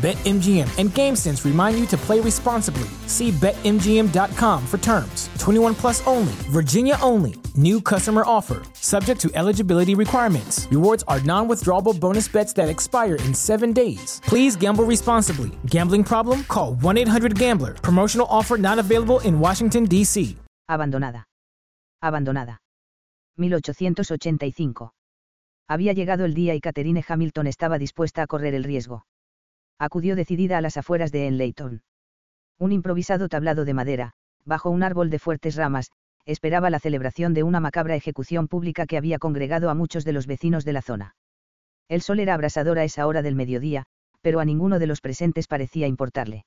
BetMGM and GameSense remind you to play responsibly. See BetMGM.com for terms. 21 plus only, Virginia only. New customer offer, subject to eligibility requirements. Rewards are non withdrawable bonus bets that expire in seven days. Please gamble responsibly. Gambling problem? Call 1 800 Gambler. Promotional offer not available in Washington, D.C. Abandonada. Abandonada. 1885. Había llegado el día y Catherine Hamilton estaba dispuesta a correr el riesgo. Acudió decidida a las afueras de Enleyton. Un improvisado tablado de madera, bajo un árbol de fuertes ramas, esperaba la celebración de una macabra ejecución pública que había congregado a muchos de los vecinos de la zona. El sol era abrasador a esa hora del mediodía, pero a ninguno de los presentes parecía importarle.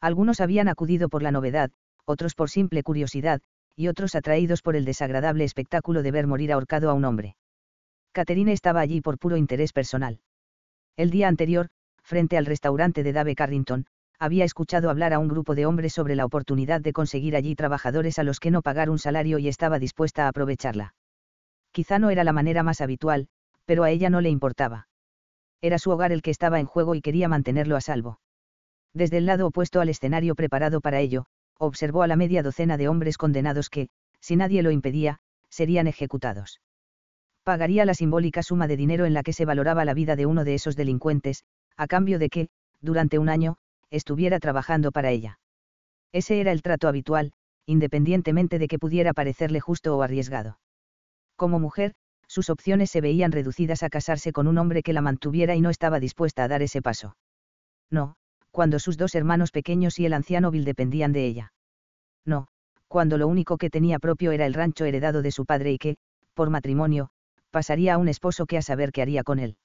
Algunos habían acudido por la novedad, otros por simple curiosidad, y otros atraídos por el desagradable espectáculo de ver morir ahorcado a un hombre. Catherine estaba allí por puro interés personal. El día anterior, frente al restaurante de Dave Carrington, había escuchado hablar a un grupo de hombres sobre la oportunidad de conseguir allí trabajadores a los que no pagar un salario y estaba dispuesta a aprovecharla. Quizá no era la manera más habitual, pero a ella no le importaba. Era su hogar el que estaba en juego y quería mantenerlo a salvo. Desde el lado opuesto al escenario preparado para ello, observó a la media docena de hombres condenados que, si nadie lo impedía, serían ejecutados. Pagaría la simbólica suma de dinero en la que se valoraba la vida de uno de esos delincuentes, a cambio de que, durante un año, estuviera trabajando para ella. Ese era el trato habitual, independientemente de que pudiera parecerle justo o arriesgado. Como mujer, sus opciones se veían reducidas a casarse con un hombre que la mantuviera y no estaba dispuesta a dar ese paso. No, cuando sus dos hermanos pequeños y el anciano Bill dependían de ella. No, cuando lo único que tenía propio era el rancho heredado de su padre y que, por matrimonio, pasaría a un esposo que a saber qué haría con él.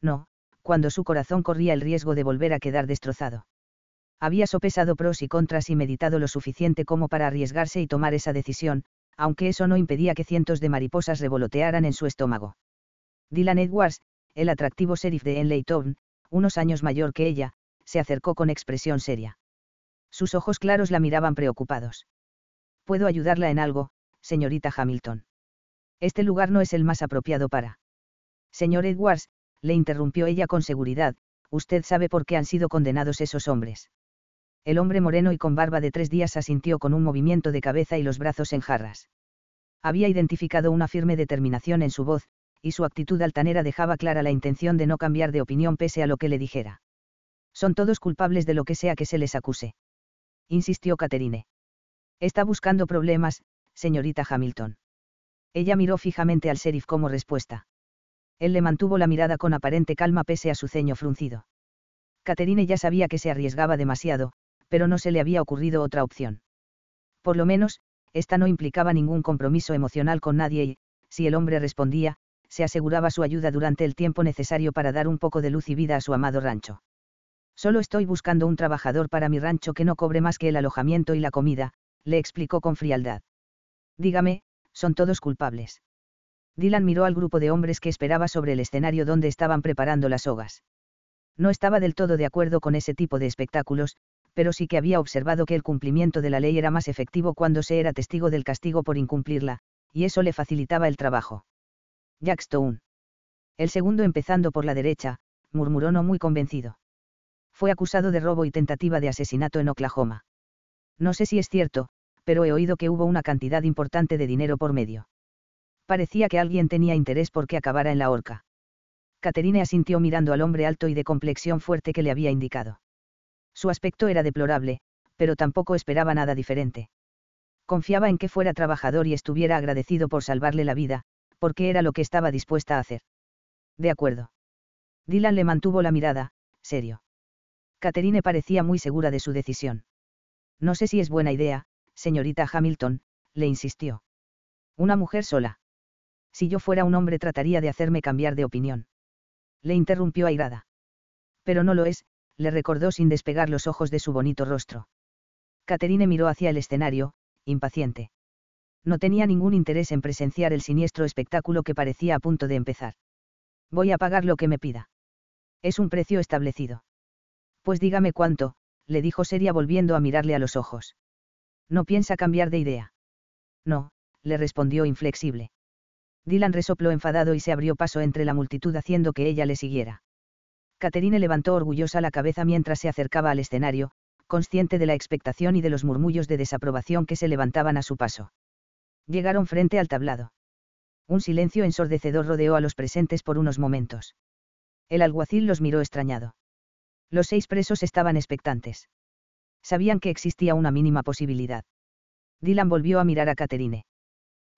No, cuando su corazón corría el riesgo de volver a quedar destrozado. Había sopesado pros y contras y meditado lo suficiente como para arriesgarse y tomar esa decisión, aunque eso no impedía que cientos de mariposas revolotearan en su estómago. Dylan Edwards, el atractivo sheriff de Enleyton, unos años mayor que ella, se acercó con expresión seria. Sus ojos claros la miraban preocupados. ¿Puedo ayudarla en algo, señorita Hamilton? Este lugar no es el más apropiado para. Señor Edwards, le interrumpió ella con seguridad, usted sabe por qué han sido condenados esos hombres. El hombre moreno y con barba de tres días asintió con un movimiento de cabeza y los brazos en jarras. Había identificado una firme determinación en su voz, y su actitud altanera dejaba clara la intención de no cambiar de opinión pese a lo que le dijera. Son todos culpables de lo que sea que se les acuse. Insistió Catherine. Está buscando problemas, señorita Hamilton. Ella miró fijamente al sheriff como respuesta. Él le mantuvo la mirada con aparente calma pese a su ceño fruncido. Catherine ya sabía que se arriesgaba demasiado, pero no se le había ocurrido otra opción. Por lo menos, esta no implicaba ningún compromiso emocional con nadie y, si el hombre respondía, se aseguraba su ayuda durante el tiempo necesario para dar un poco de luz y vida a su amado rancho. Solo estoy buscando un trabajador para mi rancho que no cobre más que el alojamiento y la comida, le explicó con frialdad. Dígame, son todos culpables. Dylan miró al grupo de hombres que esperaba sobre el escenario donde estaban preparando las sogas. No estaba del todo de acuerdo con ese tipo de espectáculos, pero sí que había observado que el cumplimiento de la ley era más efectivo cuando se era testigo del castigo por incumplirla, y eso le facilitaba el trabajo. Jack Stone. El segundo empezando por la derecha, murmuró no muy convencido fue acusado de robo y tentativa de asesinato en Oklahoma. No sé si es cierto, pero he oído que hubo una cantidad importante de dinero por medio. Parecía que alguien tenía interés por que acabara en la horca. Caterine asintió mirando al hombre alto y de complexión fuerte que le había indicado. Su aspecto era deplorable, pero tampoco esperaba nada diferente. Confiaba en que fuera trabajador y estuviera agradecido por salvarle la vida, porque era lo que estaba dispuesta a hacer. De acuerdo. Dylan le mantuvo la mirada, serio. Caterine parecía muy segura de su decisión. No sé si es buena idea, señorita Hamilton, le insistió. Una mujer sola. Si yo fuera un hombre trataría de hacerme cambiar de opinión. Le interrumpió airada. Pero no lo es, le recordó sin despegar los ojos de su bonito rostro. Caterine miró hacia el escenario, impaciente. No tenía ningún interés en presenciar el siniestro espectáculo que parecía a punto de empezar. Voy a pagar lo que me pida. Es un precio establecido. Pues dígame cuánto, le dijo seria volviendo a mirarle a los ojos. No piensa cambiar de idea. No, le respondió inflexible. Dylan resopló enfadado y se abrió paso entre la multitud haciendo que ella le siguiera. Caterine levantó orgullosa la cabeza mientras se acercaba al escenario, consciente de la expectación y de los murmullos de desaprobación que se levantaban a su paso. Llegaron frente al tablado. Un silencio ensordecedor rodeó a los presentes por unos momentos. El alguacil los miró extrañado. Los seis presos estaban expectantes. Sabían que existía una mínima posibilidad. Dylan volvió a mirar a Caterine.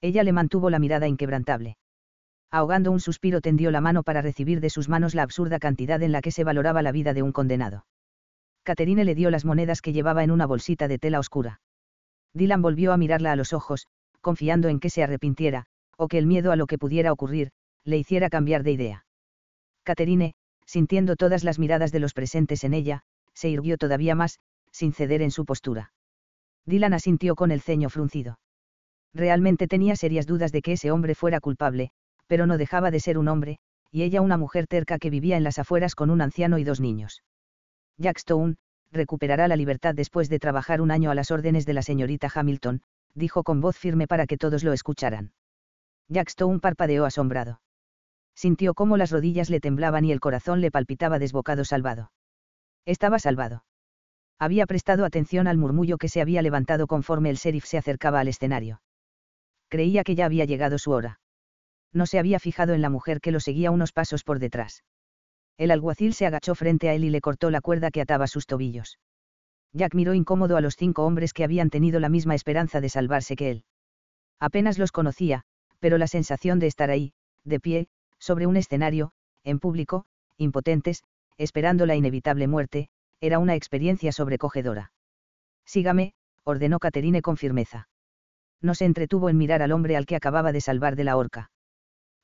Ella le mantuvo la mirada inquebrantable ahogando un suspiro tendió la mano para recibir de sus manos la absurda cantidad en la que se valoraba la vida de un condenado. Caterine le dio las monedas que llevaba en una bolsita de tela oscura. Dylan volvió a mirarla a los ojos, confiando en que se arrepintiera, o que el miedo a lo que pudiera ocurrir, le hiciera cambiar de idea. Caterine, sintiendo todas las miradas de los presentes en ella, se irguió todavía más, sin ceder en su postura. Dylan asintió con el ceño fruncido. Realmente tenía serias dudas de que ese hombre fuera culpable, pero no dejaba de ser un hombre, y ella una mujer terca que vivía en las afueras con un anciano y dos niños. Jack Stone, recuperará la libertad después de trabajar un año a las órdenes de la señorita Hamilton, dijo con voz firme para que todos lo escucharan. Jack Stone parpadeó asombrado. Sintió cómo las rodillas le temblaban y el corazón le palpitaba desbocado salvado. Estaba salvado. Había prestado atención al murmullo que se había levantado conforme el sheriff se acercaba al escenario. Creía que ya había llegado su hora no se había fijado en la mujer que lo seguía unos pasos por detrás. El alguacil se agachó frente a él y le cortó la cuerda que ataba sus tobillos. Jack miró incómodo a los cinco hombres que habían tenido la misma esperanza de salvarse que él. Apenas los conocía, pero la sensación de estar ahí, de pie, sobre un escenario, en público, impotentes, esperando la inevitable muerte, era una experiencia sobrecogedora. Sígame, ordenó Caterine con firmeza. No se entretuvo en mirar al hombre al que acababa de salvar de la horca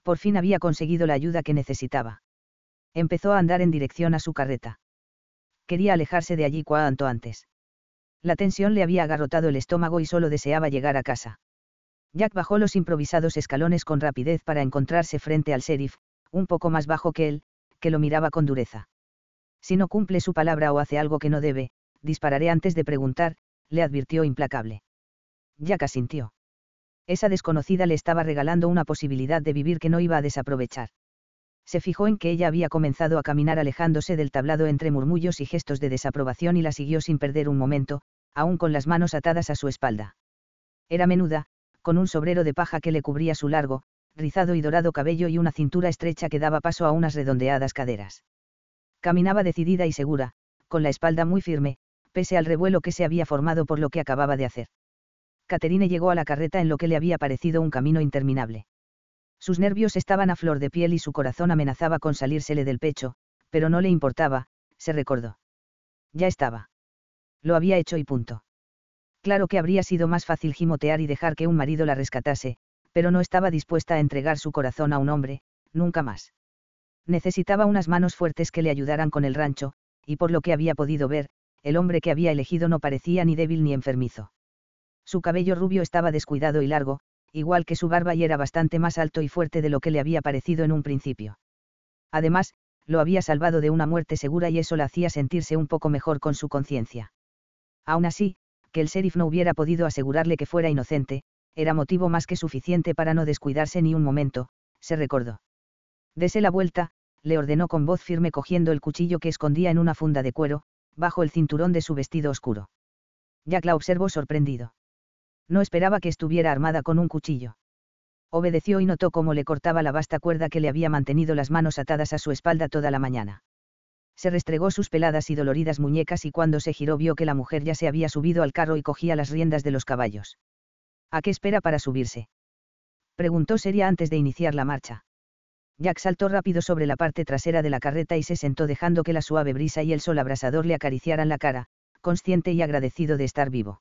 por fin había conseguido la ayuda que necesitaba. Empezó a andar en dirección a su carreta. Quería alejarse de allí cuanto antes. La tensión le había agarrotado el estómago y solo deseaba llegar a casa. Jack bajó los improvisados escalones con rapidez para encontrarse frente al sheriff, un poco más bajo que él, que lo miraba con dureza. Si no cumple su palabra o hace algo que no debe, dispararé antes de preguntar, le advirtió implacable. Jack asintió esa desconocida le estaba regalando una posibilidad de vivir que no iba a desaprovechar. Se fijó en que ella había comenzado a caminar alejándose del tablado entre murmullos y gestos de desaprobación y la siguió sin perder un momento, aún con las manos atadas a su espalda. Era menuda, con un sobrero de paja que le cubría su largo, rizado y dorado cabello y una cintura estrecha que daba paso a unas redondeadas caderas. Caminaba decidida y segura, con la espalda muy firme, pese al revuelo que se había formado por lo que acababa de hacer. Caterine llegó a la carreta en lo que le había parecido un camino interminable. Sus nervios estaban a flor de piel y su corazón amenazaba con salírsele del pecho, pero no le importaba, se recordó. Ya estaba. Lo había hecho y punto. Claro que habría sido más fácil gimotear y dejar que un marido la rescatase, pero no estaba dispuesta a entregar su corazón a un hombre, nunca más. Necesitaba unas manos fuertes que le ayudaran con el rancho, y por lo que había podido ver, el hombre que había elegido no parecía ni débil ni enfermizo. Su cabello rubio estaba descuidado y largo, igual que su barba y era bastante más alto y fuerte de lo que le había parecido en un principio. Además, lo había salvado de una muerte segura y eso la hacía sentirse un poco mejor con su conciencia. Aún así, que el sheriff no hubiera podido asegurarle que fuera inocente, era motivo más que suficiente para no descuidarse ni un momento, se recordó. Dese la vuelta, le ordenó con voz firme cogiendo el cuchillo que escondía en una funda de cuero, bajo el cinturón de su vestido oscuro. Jack la observó sorprendido. No esperaba que estuviera armada con un cuchillo. Obedeció y notó cómo le cortaba la vasta cuerda que le había mantenido las manos atadas a su espalda toda la mañana. Se restregó sus peladas y doloridas muñecas y cuando se giró vio que la mujer ya se había subido al carro y cogía las riendas de los caballos. ¿A qué espera para subirse? Preguntó seria antes de iniciar la marcha. Jack saltó rápido sobre la parte trasera de la carreta y se sentó dejando que la suave brisa y el sol abrasador le acariciaran la cara, consciente y agradecido de estar vivo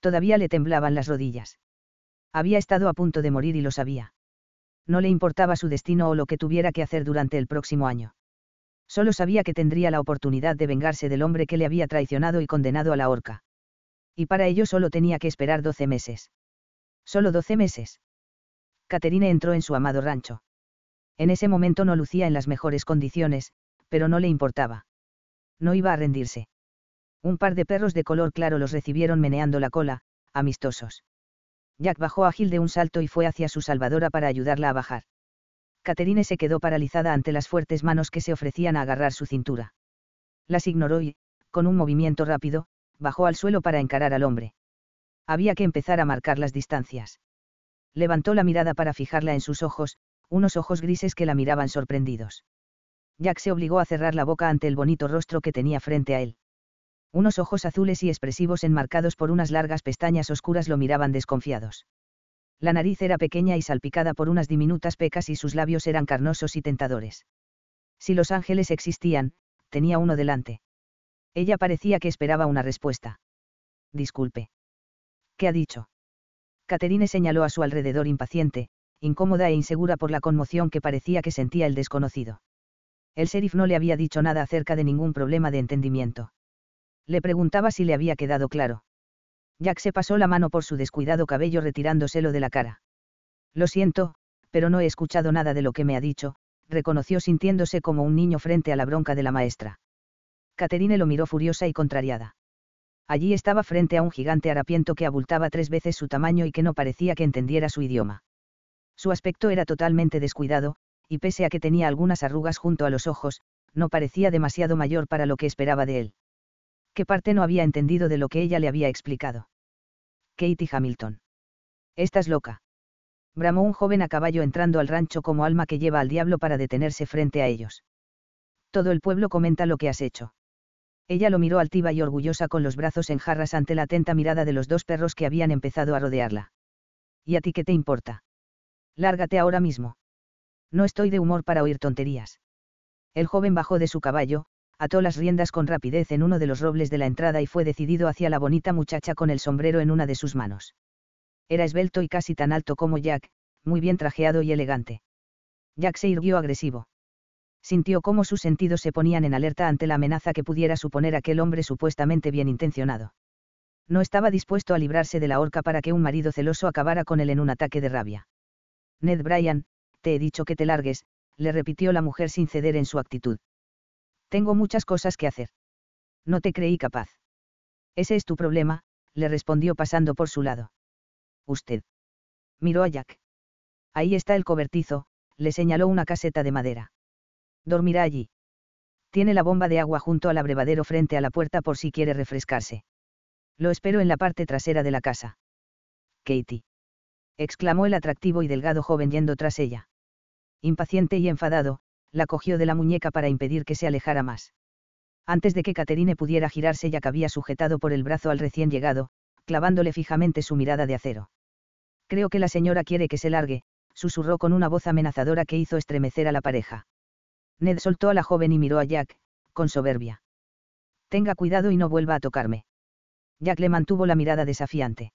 Todavía le temblaban las rodillas. Había estado a punto de morir y lo sabía. No le importaba su destino o lo que tuviera que hacer durante el próximo año. Solo sabía que tendría la oportunidad de vengarse del hombre que le había traicionado y condenado a la horca. Y para ello solo tenía que esperar doce meses. Solo doce meses. Caterine entró en su amado rancho. En ese momento no lucía en las mejores condiciones, pero no le importaba. No iba a rendirse. Un par de perros de color claro los recibieron meneando la cola, amistosos. Jack bajó ágil de un salto y fue hacia su salvadora para ayudarla a bajar. Caterine se quedó paralizada ante las fuertes manos que se ofrecían a agarrar su cintura. Las ignoró y, con un movimiento rápido, bajó al suelo para encarar al hombre. Había que empezar a marcar las distancias. Levantó la mirada para fijarla en sus ojos, unos ojos grises que la miraban sorprendidos. Jack se obligó a cerrar la boca ante el bonito rostro que tenía frente a él. Unos ojos azules y expresivos enmarcados por unas largas pestañas oscuras lo miraban desconfiados. La nariz era pequeña y salpicada por unas diminutas pecas y sus labios eran carnosos y tentadores. Si los ángeles existían, tenía uno delante. Ella parecía que esperaba una respuesta. Disculpe. ¿Qué ha dicho? Caterine señaló a su alrededor impaciente, incómoda e insegura por la conmoción que parecía que sentía el desconocido. El sheriff no le había dicho nada acerca de ningún problema de entendimiento. Le preguntaba si le había quedado claro. Jack se pasó la mano por su descuidado cabello retirándoselo de la cara. Lo siento, pero no he escuchado nada de lo que me ha dicho, reconoció sintiéndose como un niño frente a la bronca de la maestra. Caterine lo miró furiosa y contrariada. Allí estaba frente a un gigante harapiento que abultaba tres veces su tamaño y que no parecía que entendiera su idioma. Su aspecto era totalmente descuidado, y pese a que tenía algunas arrugas junto a los ojos, no parecía demasiado mayor para lo que esperaba de él. ¿Qué parte no había entendido de lo que ella le había explicado? Katie Hamilton. Estás loca. Bramó un joven a caballo entrando al rancho como alma que lleva al diablo para detenerse frente a ellos. Todo el pueblo comenta lo que has hecho. Ella lo miró altiva y orgullosa con los brazos en jarras ante la atenta mirada de los dos perros que habían empezado a rodearla. ¿Y a ti qué te importa? Lárgate ahora mismo. No estoy de humor para oír tonterías. El joven bajó de su caballo, ató las riendas con rapidez en uno de los robles de la entrada y fue decidido hacia la bonita muchacha con el sombrero en una de sus manos. Era esbelto y casi tan alto como Jack, muy bien trajeado y elegante. Jack se irguió agresivo. Sintió cómo sus sentidos se ponían en alerta ante la amenaza que pudiera suponer aquel hombre supuestamente bien intencionado. No estaba dispuesto a librarse de la horca para que un marido celoso acabara con él en un ataque de rabia. Ned Bryan, te he dicho que te largues, le repitió la mujer sin ceder en su actitud. Tengo muchas cosas que hacer. No te creí capaz. Ese es tu problema, le respondió pasando por su lado. Usted. Miró a Jack. Ahí está el cobertizo, le señaló una caseta de madera. Dormirá allí. Tiene la bomba de agua junto al abrevadero frente a la puerta por si quiere refrescarse. Lo espero en la parte trasera de la casa. Katie. exclamó el atractivo y delgado joven yendo tras ella. Impaciente y enfadado, la cogió de la muñeca para impedir que se alejara más. Antes de que Caterine pudiera girarse ya había sujetado por el brazo al recién llegado, clavándole fijamente su mirada de acero. Creo que la señora quiere que se largue, susurró con una voz amenazadora que hizo estremecer a la pareja. Ned soltó a la joven y miró a Jack, con soberbia. Tenga cuidado y no vuelva a tocarme. Jack le mantuvo la mirada desafiante.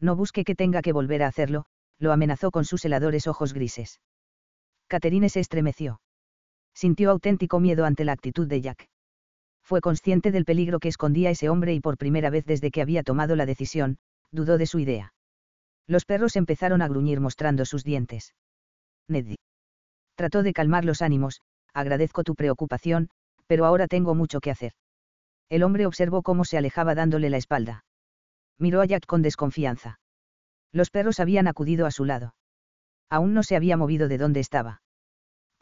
No busque que tenga que volver a hacerlo, lo amenazó con sus heladores ojos grises. Caterine se estremeció sintió auténtico miedo ante la actitud de Jack. Fue consciente del peligro que escondía ese hombre y por primera vez desde que había tomado la decisión, dudó de su idea. Los perros empezaron a gruñir mostrando sus dientes. Ned. Trató de calmar los ánimos, agradezco tu preocupación, pero ahora tengo mucho que hacer. El hombre observó cómo se alejaba dándole la espalda. Miró a Jack con desconfianza. Los perros habían acudido a su lado. Aún no se había movido de donde estaba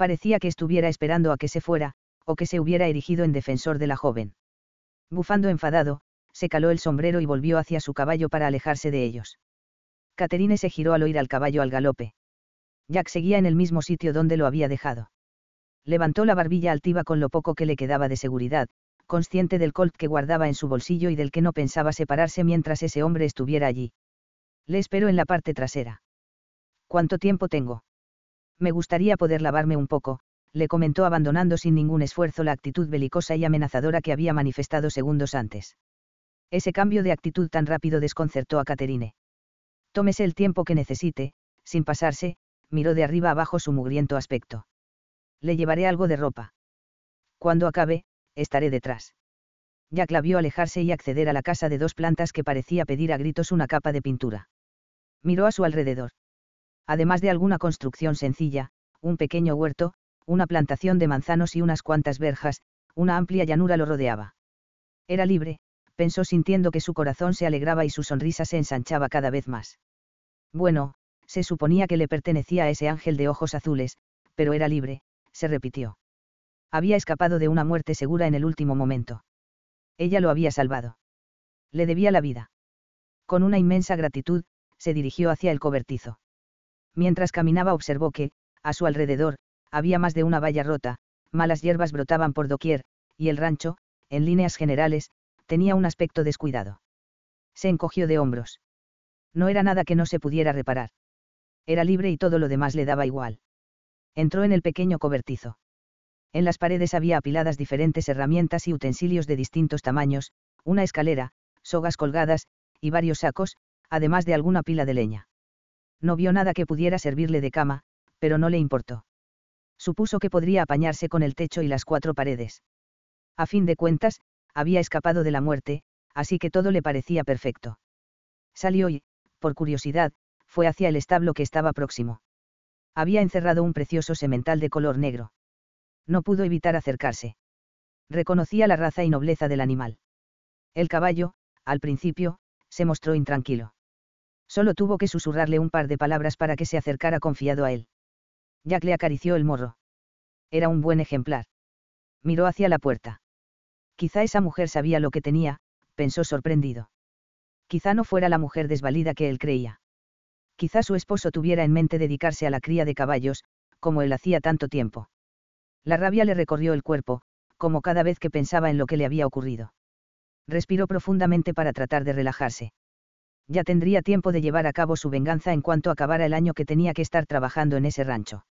parecía que estuviera esperando a que se fuera, o que se hubiera erigido en defensor de la joven. Bufando enfadado, se caló el sombrero y volvió hacia su caballo para alejarse de ellos. Caterine se giró al oír al caballo al galope. Jack seguía en el mismo sitio donde lo había dejado. Levantó la barbilla altiva con lo poco que le quedaba de seguridad, consciente del colt que guardaba en su bolsillo y del que no pensaba separarse mientras ese hombre estuviera allí. Le espero en la parte trasera. ¿Cuánto tiempo tengo? Me gustaría poder lavarme un poco, le comentó abandonando sin ningún esfuerzo la actitud belicosa y amenazadora que había manifestado segundos antes. Ese cambio de actitud tan rápido desconcertó a Caterine. Tómese el tiempo que necesite, sin pasarse, miró de arriba abajo su mugriento aspecto. Le llevaré algo de ropa. Cuando acabe, estaré detrás. Jack la alejarse y acceder a la casa de dos plantas que parecía pedir a gritos una capa de pintura. Miró a su alrededor. Además de alguna construcción sencilla, un pequeño huerto, una plantación de manzanos y unas cuantas verjas, una amplia llanura lo rodeaba. Era libre, pensó sintiendo que su corazón se alegraba y su sonrisa se ensanchaba cada vez más. Bueno, se suponía que le pertenecía a ese ángel de ojos azules, pero era libre, se repitió. Había escapado de una muerte segura en el último momento. Ella lo había salvado. Le debía la vida. Con una inmensa gratitud, se dirigió hacia el cobertizo. Mientras caminaba observó que, a su alrededor, había más de una valla rota, malas hierbas brotaban por doquier, y el rancho, en líneas generales, tenía un aspecto descuidado. Se encogió de hombros. No era nada que no se pudiera reparar. Era libre y todo lo demás le daba igual. Entró en el pequeño cobertizo. En las paredes había apiladas diferentes herramientas y utensilios de distintos tamaños, una escalera, sogas colgadas, y varios sacos, además de alguna pila de leña. No vio nada que pudiera servirle de cama, pero no le importó. Supuso que podría apañarse con el techo y las cuatro paredes. A fin de cuentas, había escapado de la muerte, así que todo le parecía perfecto. Salió y, por curiosidad, fue hacia el establo que estaba próximo. Había encerrado un precioso semental de color negro. No pudo evitar acercarse. Reconocía la raza y nobleza del animal. El caballo, al principio, se mostró intranquilo. Solo tuvo que susurrarle un par de palabras para que se acercara confiado a él. Jack le acarició el morro. Era un buen ejemplar. Miró hacia la puerta. Quizá esa mujer sabía lo que tenía, pensó sorprendido. Quizá no fuera la mujer desvalida que él creía. Quizá su esposo tuviera en mente dedicarse a la cría de caballos, como él hacía tanto tiempo. La rabia le recorrió el cuerpo, como cada vez que pensaba en lo que le había ocurrido. Respiró profundamente para tratar de relajarse. Ya tendría tiempo de llevar a cabo su venganza en cuanto acabara el año que tenía que estar trabajando en ese rancho.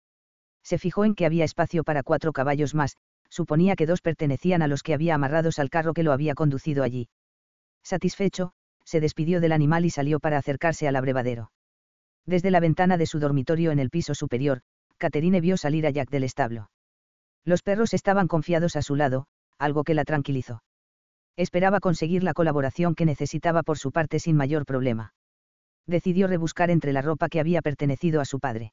Se fijó en que había espacio para cuatro caballos más, suponía que dos pertenecían a los que había amarrados al carro que lo había conducido allí. Satisfecho, se despidió del animal y salió para acercarse al abrevadero. Desde la ventana de su dormitorio en el piso superior, Caterine vio salir a Jack del establo. Los perros estaban confiados a su lado, algo que la tranquilizó. Esperaba conseguir la colaboración que necesitaba por su parte sin mayor problema. Decidió rebuscar entre la ropa que había pertenecido a su padre.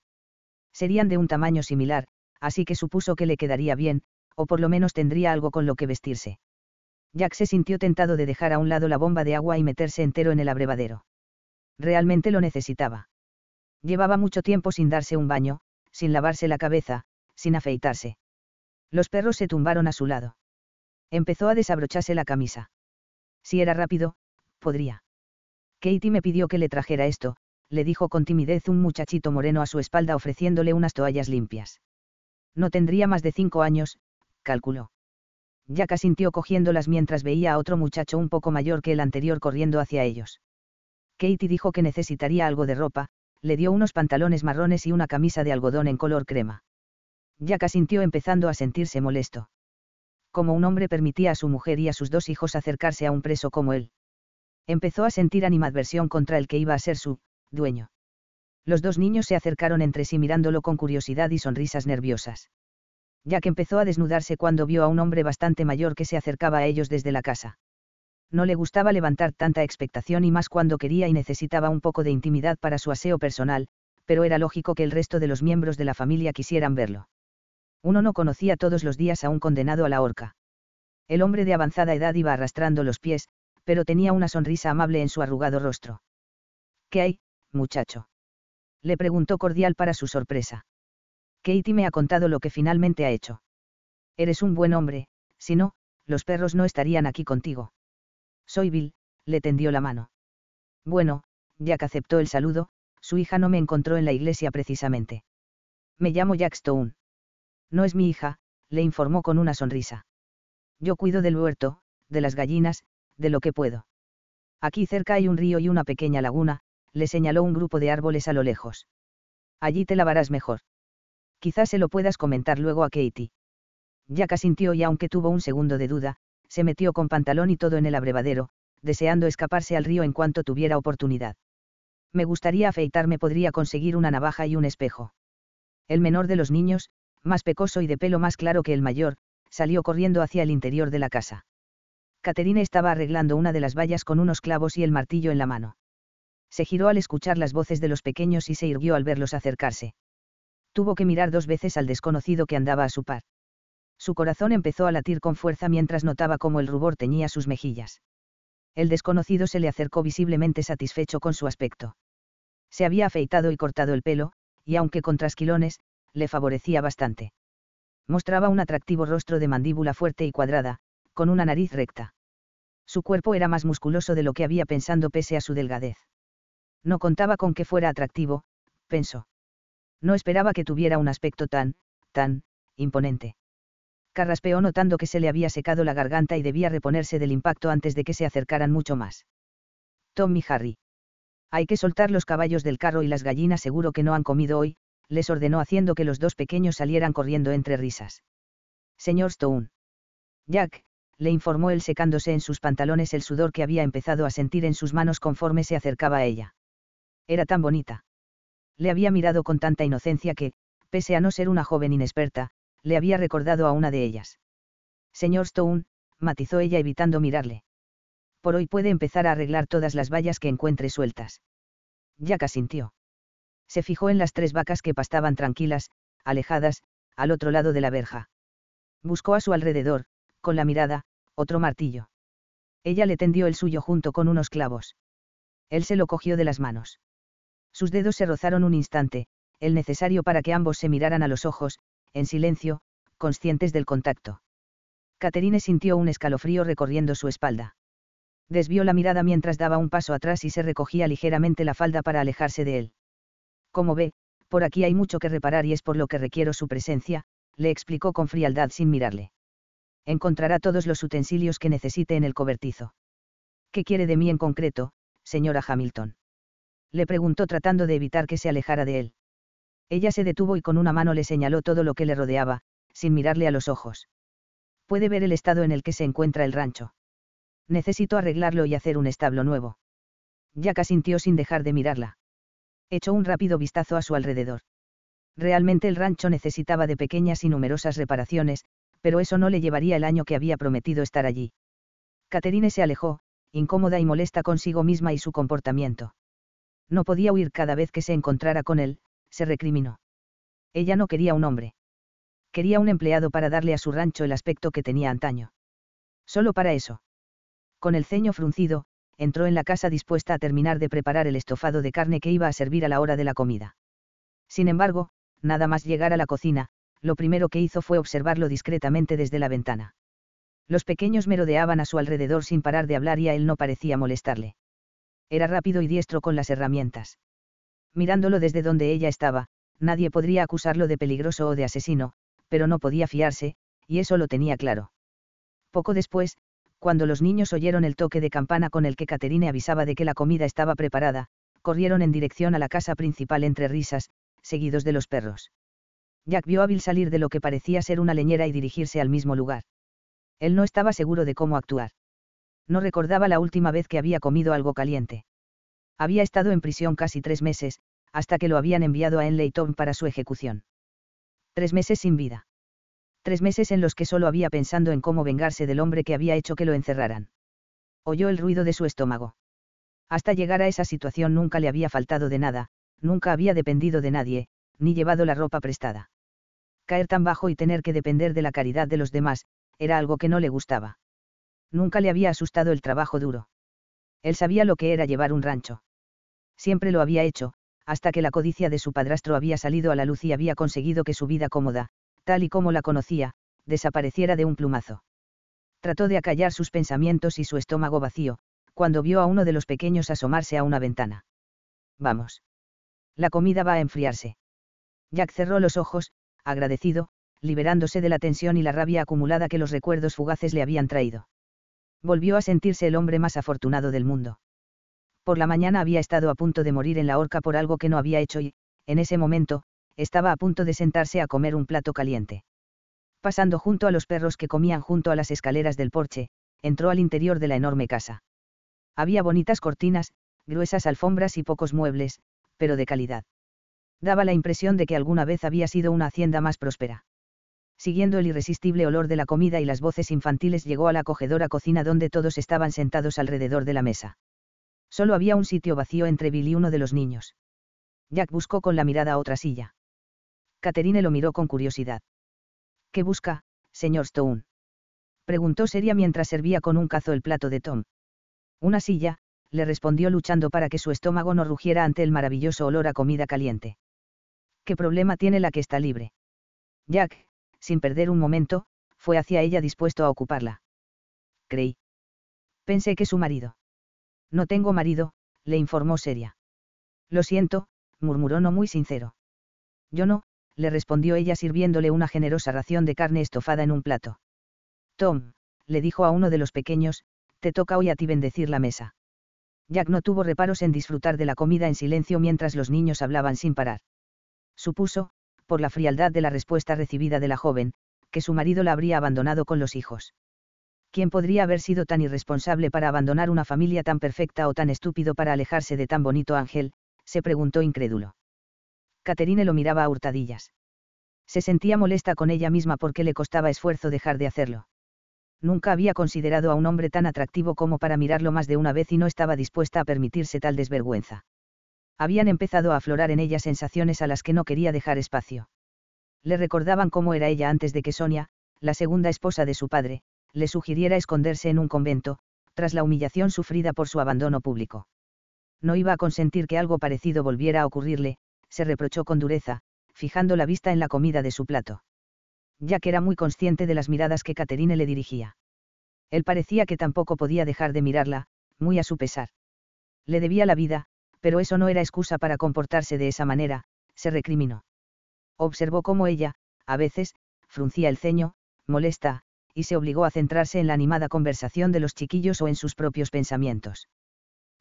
Serían de un tamaño similar, así que supuso que le quedaría bien, o por lo menos tendría algo con lo que vestirse. Jack se sintió tentado de dejar a un lado la bomba de agua y meterse entero en el abrevadero. Realmente lo necesitaba. Llevaba mucho tiempo sin darse un baño, sin lavarse la cabeza, sin afeitarse. Los perros se tumbaron a su lado. Empezó a desabrocharse la camisa. Si era rápido, podría. Katie me pidió que le trajera esto, le dijo con timidez un muchachito moreno a su espalda ofreciéndole unas toallas limpias. No tendría más de cinco años, calculó. Jack sintió cogiéndolas mientras veía a otro muchacho un poco mayor que el anterior corriendo hacia ellos. Katie dijo que necesitaría algo de ropa, le dio unos pantalones marrones y una camisa de algodón en color crema. Jack sintió empezando a sentirse molesto. Como un hombre permitía a su mujer y a sus dos hijos acercarse a un preso como él. Empezó a sentir animadversión contra el que iba a ser su dueño. Los dos niños se acercaron entre sí mirándolo con curiosidad y sonrisas nerviosas ya que empezó a desnudarse cuando vio a un hombre bastante mayor que se acercaba a ellos desde la casa. No le gustaba levantar tanta expectación y más cuando quería y necesitaba un poco de intimidad para su aseo personal, pero era lógico que el resto de los miembros de la familia quisieran verlo. Uno no conocía todos los días a un condenado a la horca. El hombre de avanzada edad iba arrastrando los pies, pero tenía una sonrisa amable en su arrugado rostro. ¿Qué hay, muchacho? Le preguntó cordial para su sorpresa. Katie me ha contado lo que finalmente ha hecho. Eres un buen hombre, si no, los perros no estarían aquí contigo. Soy Bill, le tendió la mano. Bueno, Jack aceptó el saludo, su hija no me encontró en la iglesia precisamente. Me llamo Jack Stone. No es mi hija, le informó con una sonrisa. Yo cuido del huerto, de las gallinas, de lo que puedo. Aquí cerca hay un río y una pequeña laguna, le señaló un grupo de árboles a lo lejos. Allí te lavarás mejor. Quizás se lo puedas comentar luego a Katie. Jack asintió y aunque tuvo un segundo de duda, se metió con pantalón y todo en el abrevadero, deseando escaparse al río en cuanto tuviera oportunidad. Me gustaría afeitarme, podría conseguir una navaja y un espejo. El menor de los niños, más pecoso y de pelo más claro que el mayor, salió corriendo hacia el interior de la casa. Caterine estaba arreglando una de las vallas con unos clavos y el martillo en la mano. Se giró al escuchar las voces de los pequeños y se irguió al verlos acercarse. Tuvo que mirar dos veces al desconocido que andaba a su par. Su corazón empezó a latir con fuerza mientras notaba cómo el rubor teñía sus mejillas. El desconocido se le acercó visiblemente satisfecho con su aspecto. Se había afeitado y cortado el pelo, y aunque con trasquilones, le favorecía bastante. Mostraba un atractivo rostro de mandíbula fuerte y cuadrada, con una nariz recta. Su cuerpo era más musculoso de lo que había pensando pese a su delgadez. No contaba con que fuera atractivo, pensó. No esperaba que tuviera un aspecto tan, tan, imponente. Carraspeó notando que se le había secado la garganta y debía reponerse del impacto antes de que se acercaran mucho más. Tom y Harry. Hay que soltar los caballos del carro y las gallinas seguro que no han comido hoy, les ordenó haciendo que los dos pequeños salieran corriendo entre risas. Señor Stone. Jack, le informó él secándose en sus pantalones el sudor que había empezado a sentir en sus manos conforme se acercaba a ella. Era tan bonita. Le había mirado con tanta inocencia que, pese a no ser una joven inexperta, le había recordado a una de ellas. Señor Stone, matizó ella evitando mirarle. Por hoy puede empezar a arreglar todas las vallas que encuentre sueltas. Jack asintió. Se fijó en las tres vacas que pastaban tranquilas, alejadas, al otro lado de la verja. Buscó a su alrededor, con la mirada, otro martillo. Ella le tendió el suyo junto con unos clavos. Él se lo cogió de las manos. Sus dedos se rozaron un instante, el necesario para que ambos se miraran a los ojos, en silencio, conscientes del contacto. Caterine sintió un escalofrío recorriendo su espalda. Desvió la mirada mientras daba un paso atrás y se recogía ligeramente la falda para alejarse de él. Como ve, por aquí hay mucho que reparar y es por lo que requiero su presencia, le explicó con frialdad sin mirarle encontrará todos los utensilios que necesite en el cobertizo. ¿Qué quiere de mí en concreto, señora Hamilton? Le preguntó tratando de evitar que se alejara de él. Ella se detuvo y con una mano le señaló todo lo que le rodeaba, sin mirarle a los ojos. Puede ver el estado en el que se encuentra el rancho. Necesito arreglarlo y hacer un establo nuevo. Jack asintió sin dejar de mirarla. Echó un rápido vistazo a su alrededor. Realmente el rancho necesitaba de pequeñas y numerosas reparaciones, pero eso no le llevaría el año que había prometido estar allí. Caterine se alejó, incómoda y molesta consigo misma y su comportamiento. No podía huir cada vez que se encontrara con él, se recriminó. Ella no quería un hombre. Quería un empleado para darle a su rancho el aspecto que tenía antaño. Solo para eso. Con el ceño fruncido, entró en la casa dispuesta a terminar de preparar el estofado de carne que iba a servir a la hora de la comida. Sin embargo, nada más llegar a la cocina, lo primero que hizo fue observarlo discretamente desde la ventana. Los pequeños merodeaban a su alrededor sin parar de hablar y a él no parecía molestarle. Era rápido y diestro con las herramientas. Mirándolo desde donde ella estaba, nadie podría acusarlo de peligroso o de asesino, pero no podía fiarse, y eso lo tenía claro. Poco después, cuando los niños oyeron el toque de campana con el que Caterine avisaba de que la comida estaba preparada, corrieron en dirección a la casa principal entre risas, seguidos de los perros. Jack vio a Bill salir de lo que parecía ser una leñera y dirigirse al mismo lugar. Él no estaba seguro de cómo actuar. No recordaba la última vez que había comido algo caliente. Había estado en prisión casi tres meses, hasta que lo habían enviado a Enleyton para su ejecución. Tres meses sin vida. Tres meses en los que solo había pensando en cómo vengarse del hombre que había hecho que lo encerraran. Oyó el ruido de su estómago. Hasta llegar a esa situación nunca le había faltado de nada, nunca había dependido de nadie, ni llevado la ropa prestada caer tan bajo y tener que depender de la caridad de los demás, era algo que no le gustaba. Nunca le había asustado el trabajo duro. Él sabía lo que era llevar un rancho. Siempre lo había hecho, hasta que la codicia de su padrastro había salido a la luz y había conseguido que su vida cómoda, tal y como la conocía, desapareciera de un plumazo. Trató de acallar sus pensamientos y su estómago vacío, cuando vio a uno de los pequeños asomarse a una ventana. Vamos. La comida va a enfriarse. Jack cerró los ojos, agradecido, liberándose de la tensión y la rabia acumulada que los recuerdos fugaces le habían traído. Volvió a sentirse el hombre más afortunado del mundo. Por la mañana había estado a punto de morir en la horca por algo que no había hecho y, en ese momento, estaba a punto de sentarse a comer un plato caliente. Pasando junto a los perros que comían junto a las escaleras del porche, entró al interior de la enorme casa. Había bonitas cortinas, gruesas alfombras y pocos muebles, pero de calidad. Daba la impresión de que alguna vez había sido una hacienda más próspera. Siguiendo el irresistible olor de la comida y las voces infantiles llegó a la acogedora cocina donde todos estaban sentados alrededor de la mesa. Solo había un sitio vacío entre Bill y uno de los niños. Jack buscó con la mirada otra silla. Catherine lo miró con curiosidad. ¿Qué busca, señor Stone? Preguntó seria mientras servía con un cazo el plato de Tom. Una silla, le respondió luchando para que su estómago no rugiera ante el maravilloso olor a comida caliente. ¿Qué problema tiene la que está libre? Jack, sin perder un momento, fue hacia ella dispuesto a ocuparla. Creí. Pensé que su marido. No tengo marido, le informó seria. Lo siento, murmuró no muy sincero. Yo no, le respondió ella sirviéndole una generosa ración de carne estofada en un plato. Tom, le dijo a uno de los pequeños, te toca hoy a ti bendecir la mesa. Jack no tuvo reparos en disfrutar de la comida en silencio mientras los niños hablaban sin parar. Supuso, por la frialdad de la respuesta recibida de la joven, que su marido la habría abandonado con los hijos. ¿Quién podría haber sido tan irresponsable para abandonar una familia tan perfecta o tan estúpido para alejarse de tan bonito ángel? se preguntó incrédulo. Caterine lo miraba a hurtadillas. Se sentía molesta con ella misma porque le costaba esfuerzo dejar de hacerlo. Nunca había considerado a un hombre tan atractivo como para mirarlo más de una vez y no estaba dispuesta a permitirse tal desvergüenza. Habían empezado a aflorar en ella sensaciones a las que no quería dejar espacio. Le recordaban cómo era ella antes de que Sonia, la segunda esposa de su padre, le sugiriera esconderse en un convento, tras la humillación sufrida por su abandono público. No iba a consentir que algo parecido volviera a ocurrirle, se reprochó con dureza, fijando la vista en la comida de su plato. Ya que era muy consciente de las miradas que Caterine le dirigía. Él parecía que tampoco podía dejar de mirarla, muy a su pesar. Le debía la vida, pero eso no era excusa para comportarse de esa manera, se recriminó. Observó cómo ella, a veces, fruncía el ceño, molesta, y se obligó a centrarse en la animada conversación de los chiquillos o en sus propios pensamientos.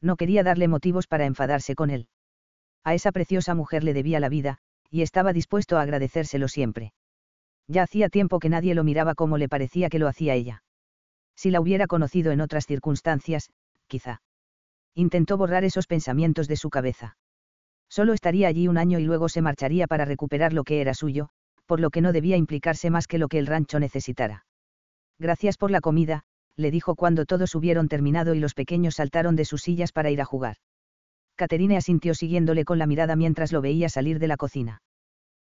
No quería darle motivos para enfadarse con él. A esa preciosa mujer le debía la vida, y estaba dispuesto a agradecérselo siempre. Ya hacía tiempo que nadie lo miraba como le parecía que lo hacía ella. Si la hubiera conocido en otras circunstancias, quizá. Intentó borrar esos pensamientos de su cabeza. Solo estaría allí un año y luego se marcharía para recuperar lo que era suyo, por lo que no debía implicarse más que lo que el rancho necesitara. Gracias por la comida, le dijo cuando todos hubieron terminado y los pequeños saltaron de sus sillas para ir a jugar. Caterine asintió siguiéndole con la mirada mientras lo veía salir de la cocina.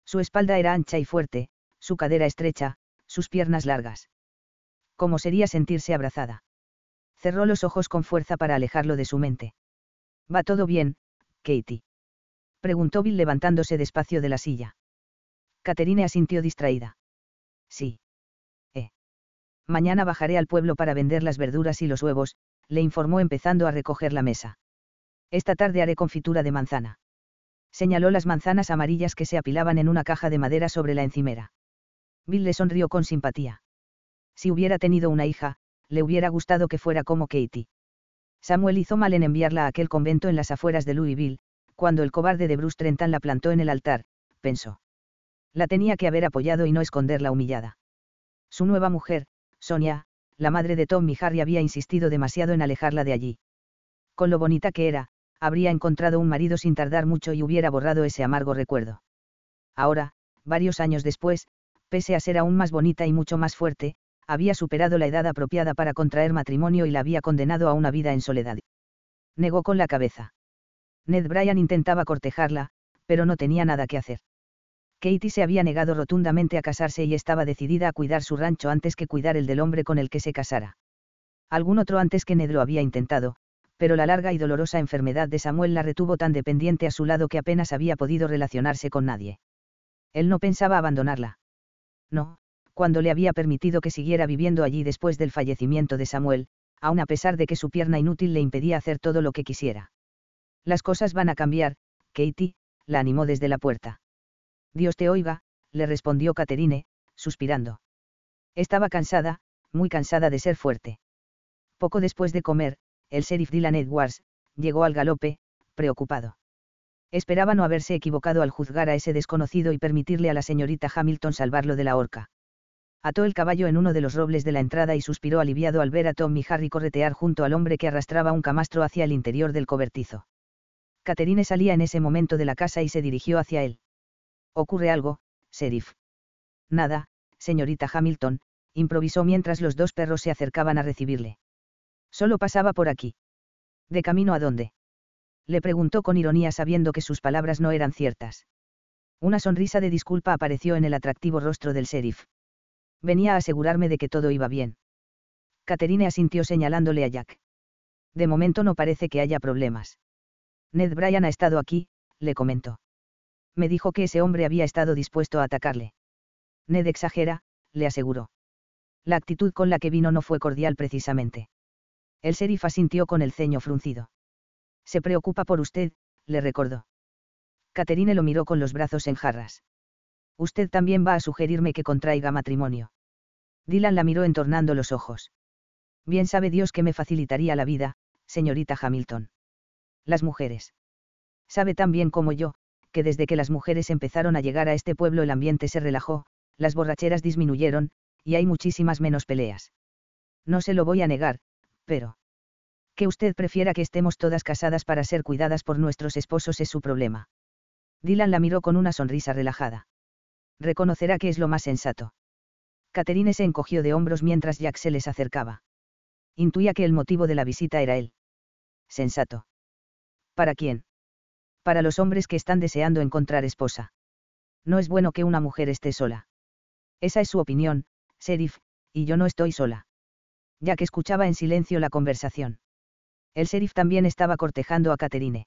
Su espalda era ancha y fuerte, su cadera estrecha, sus piernas largas. ¿Cómo sería sentirse abrazada? Cerró los ojos con fuerza para alejarlo de su mente. ¿Va todo bien, Katie? Preguntó Bill levantándose despacio de la silla. Caterine asintió distraída. Sí. Eh. Mañana bajaré al pueblo para vender las verduras y los huevos, le informó empezando a recoger la mesa. Esta tarde haré confitura de manzana. Señaló las manzanas amarillas que se apilaban en una caja de madera sobre la encimera. Bill le sonrió con simpatía. Si hubiera tenido una hija, le hubiera gustado que fuera como Katie. Samuel hizo mal en enviarla a aquel convento en las afueras de Louisville, cuando el cobarde de Bruce Trenton la plantó en el altar, pensó. La tenía que haber apoyado y no esconderla humillada. Su nueva mujer, Sonia, la madre de Tom y Harry había insistido demasiado en alejarla de allí. Con lo bonita que era, habría encontrado un marido sin tardar mucho y hubiera borrado ese amargo recuerdo. Ahora, varios años después, pese a ser aún más bonita y mucho más fuerte, había superado la edad apropiada para contraer matrimonio y la había condenado a una vida en soledad. Negó con la cabeza. Ned Bryan intentaba cortejarla, pero no tenía nada que hacer. Katie se había negado rotundamente a casarse y estaba decidida a cuidar su rancho antes que cuidar el del hombre con el que se casara. Algún otro antes que Ned lo había intentado, pero la larga y dolorosa enfermedad de Samuel la retuvo tan dependiente a su lado que apenas había podido relacionarse con nadie. Él no pensaba abandonarla. No, cuando le había permitido que siguiera viviendo allí después del fallecimiento de Samuel, aun a pesar de que su pierna inútil le impedía hacer todo lo que quisiera. Las cosas van a cambiar, Katie, la animó desde la puerta. Dios te oiga, le respondió Caterine, suspirando. Estaba cansada, muy cansada de ser fuerte. Poco después de comer, el sheriff Dylan Edwards, llegó al galope, preocupado. Esperaba no haberse equivocado al juzgar a ese desconocido y permitirle a la señorita Hamilton salvarlo de la horca. Ató el caballo en uno de los robles de la entrada y suspiró aliviado al ver a Tom y Harry corretear junto al hombre que arrastraba un camastro hacia el interior del cobertizo. Catherine salía en ese momento de la casa y se dirigió hacia él. ¿Ocurre algo, sheriff? Nada, señorita Hamilton, improvisó mientras los dos perros se acercaban a recibirle. Solo pasaba por aquí. ¿De camino a dónde? Le preguntó con ironía sabiendo que sus palabras no eran ciertas. Una sonrisa de disculpa apareció en el atractivo rostro del sheriff. Venía a asegurarme de que todo iba bien. Catherine asintió señalándole a Jack. De momento no parece que haya problemas. Ned Bryan ha estado aquí, le comentó. Me dijo que ese hombre había estado dispuesto a atacarle. Ned exagera, le aseguró. La actitud con la que vino no fue cordial precisamente. El sheriff asintió con el ceño fruncido. Se preocupa por usted, le recordó. Catherine lo miró con los brazos en jarras. Usted también va a sugerirme que contraiga matrimonio. Dylan la miró entornando los ojos. Bien sabe Dios que me facilitaría la vida, señorita Hamilton. Las mujeres. Sabe tan bien como yo, que desde que las mujeres empezaron a llegar a este pueblo el ambiente se relajó, las borracheras disminuyeron, y hay muchísimas menos peleas. No se lo voy a negar, pero... Que usted prefiera que estemos todas casadas para ser cuidadas por nuestros esposos es su problema. Dylan la miró con una sonrisa relajada. Reconocerá que es lo más sensato. Catherine se encogió de hombros mientras Jack se les acercaba. Intuía que el motivo de la visita era él. Sensato. ¿Para quién? Para los hombres que están deseando encontrar esposa. No es bueno que una mujer esté sola. Esa es su opinión, sheriff, y yo no estoy sola. Jack escuchaba en silencio la conversación. El sheriff también estaba cortejando a Catherine.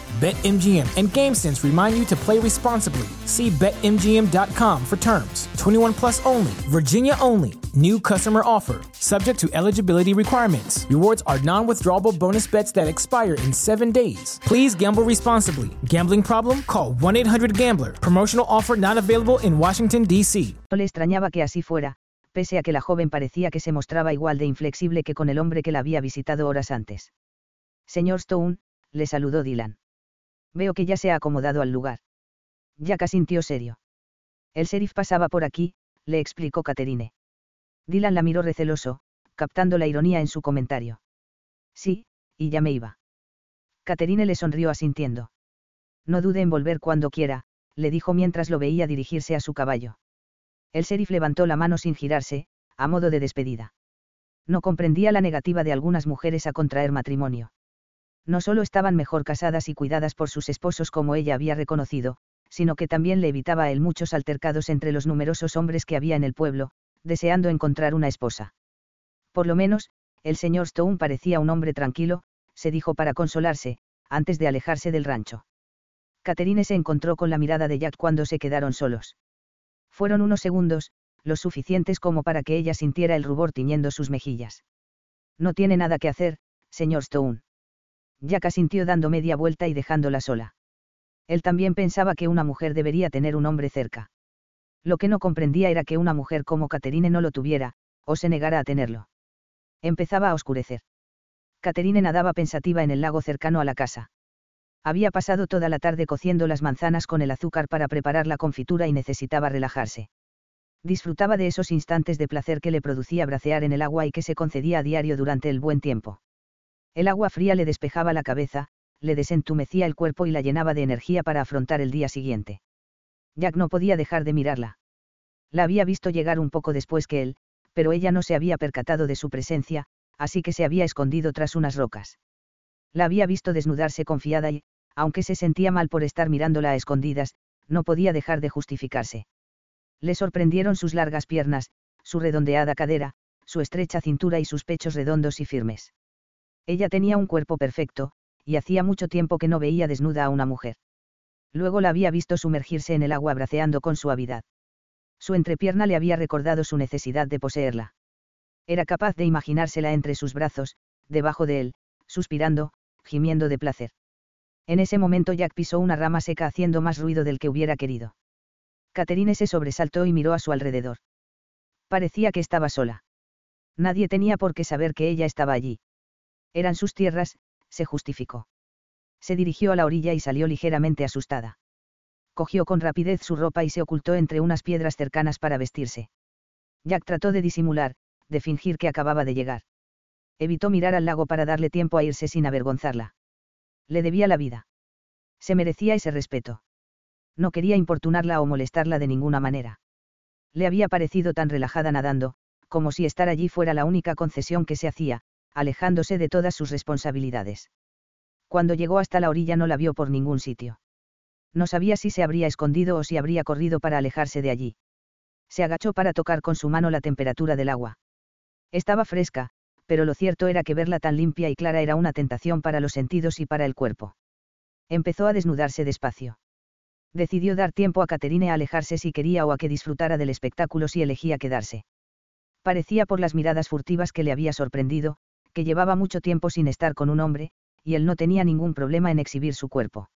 BetMGM and GameSense remind you to play responsibly. See BetMGM.com for terms. 21 plus only, Virginia only. New customer offer, subject to eligibility requirements. Rewards are non withdrawable bonus bets that expire in seven days. Please gamble responsibly. Gambling problem? Call 1 800 Gambler. Promotional offer not available in Washington, D.C. No le extrañaba que así fuera, pese a que la joven parecía que se mostraba igual de inflexible que con el hombre que la había visitado horas antes. Señor Stone, le saludó Dylan. Veo que ya se ha acomodado al lugar. Jack sintió serio. El sheriff pasaba por aquí, le explicó Catherine. Dylan la miró receloso, captando la ironía en su comentario. Sí, y ya me iba. Catherine le sonrió asintiendo. No dude en volver cuando quiera, le dijo mientras lo veía dirigirse a su caballo. El sheriff levantó la mano sin girarse, a modo de despedida. No comprendía la negativa de algunas mujeres a contraer matrimonio no solo estaban mejor casadas y cuidadas por sus esposos como ella había reconocido, sino que también le evitaba a él muchos altercados entre los numerosos hombres que había en el pueblo, deseando encontrar una esposa. Por lo menos, el señor Stone parecía un hombre tranquilo, se dijo para consolarse, antes de alejarse del rancho. Catherine se encontró con la mirada de Jack cuando se quedaron solos. Fueron unos segundos, los suficientes como para que ella sintiera el rubor tiñendo sus mejillas. No tiene nada que hacer, señor Stone. Jack asintió dando media vuelta y dejándola sola. Él también pensaba que una mujer debería tener un hombre cerca. Lo que no comprendía era que una mujer como Caterine no lo tuviera, o se negara a tenerlo. Empezaba a oscurecer. Caterine nadaba pensativa en el lago cercano a la casa. Había pasado toda la tarde cociendo las manzanas con el azúcar para preparar la confitura y necesitaba relajarse. Disfrutaba de esos instantes de placer que le producía bracear en el agua y que se concedía a diario durante el buen tiempo. El agua fría le despejaba la cabeza, le desentumecía el cuerpo y la llenaba de energía para afrontar el día siguiente. Jack no podía dejar de mirarla. La había visto llegar un poco después que él, pero ella no se había percatado de su presencia, así que se había escondido tras unas rocas. La había visto desnudarse confiada y, aunque se sentía mal por estar mirándola a escondidas, no podía dejar de justificarse. Le sorprendieron sus largas piernas, su redondeada cadera, su estrecha cintura y sus pechos redondos y firmes. Ella tenía un cuerpo perfecto, y hacía mucho tiempo que no veía desnuda a una mujer. Luego la había visto sumergirse en el agua braceando con suavidad. Su entrepierna le había recordado su necesidad de poseerla. Era capaz de imaginársela entre sus brazos, debajo de él, suspirando, gimiendo de placer. En ese momento Jack pisó una rama seca haciendo más ruido del que hubiera querido. Catherine se sobresaltó y miró a su alrededor. Parecía que estaba sola. Nadie tenía por qué saber que ella estaba allí. Eran sus tierras, se justificó. Se dirigió a la orilla y salió ligeramente asustada. Cogió con rapidez su ropa y se ocultó entre unas piedras cercanas para vestirse. Jack trató de disimular, de fingir que acababa de llegar. Evitó mirar al lago para darle tiempo a irse sin avergonzarla. Le debía la vida. Se merecía ese respeto. No quería importunarla o molestarla de ninguna manera. Le había parecido tan relajada nadando, como si estar allí fuera la única concesión que se hacía, alejándose de todas sus responsabilidades. Cuando llegó hasta la orilla no la vio por ningún sitio. No sabía si se habría escondido o si habría corrido para alejarse de allí. Se agachó para tocar con su mano la temperatura del agua. Estaba fresca, pero lo cierto era que verla tan limpia y clara era una tentación para los sentidos y para el cuerpo. Empezó a desnudarse despacio. Decidió dar tiempo a Caterine a alejarse si quería o a que disfrutara del espectáculo si elegía quedarse. Parecía por las miradas furtivas que le había sorprendido, que llevaba mucho tiempo sin estar con un hombre, y él no tenía ningún problema en exhibir su cuerpo.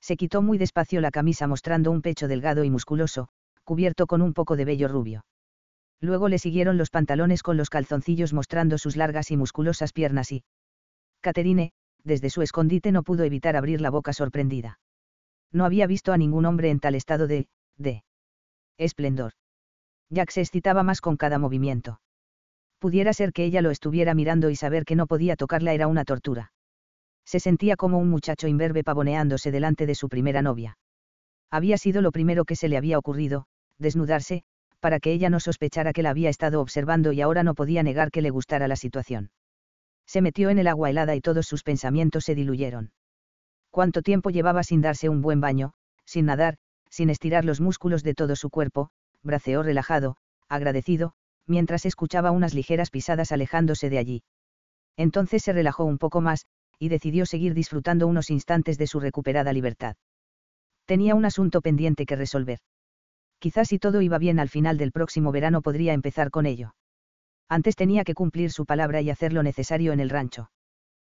Se quitó muy despacio la camisa mostrando un pecho delgado y musculoso, cubierto con un poco de vello rubio. Luego le siguieron los pantalones con los calzoncillos mostrando sus largas y musculosas piernas y... Caterine, desde su escondite no pudo evitar abrir la boca sorprendida. No había visto a ningún hombre en tal estado de... de... esplendor. Jack se excitaba más con cada movimiento pudiera ser que ella lo estuviera mirando y saber que no podía tocarla era una tortura. Se sentía como un muchacho imberbe pavoneándose delante de su primera novia. Había sido lo primero que se le había ocurrido, desnudarse, para que ella no sospechara que la había estado observando y ahora no podía negar que le gustara la situación. Se metió en el agua helada y todos sus pensamientos se diluyeron. ¿Cuánto tiempo llevaba sin darse un buen baño, sin nadar, sin estirar los músculos de todo su cuerpo, braceó relajado, agradecido, mientras escuchaba unas ligeras pisadas alejándose de allí. Entonces se relajó un poco más, y decidió seguir disfrutando unos instantes de su recuperada libertad. Tenía un asunto pendiente que resolver. Quizás si todo iba bien al final del próximo verano podría empezar con ello. Antes tenía que cumplir su palabra y hacer lo necesario en el rancho.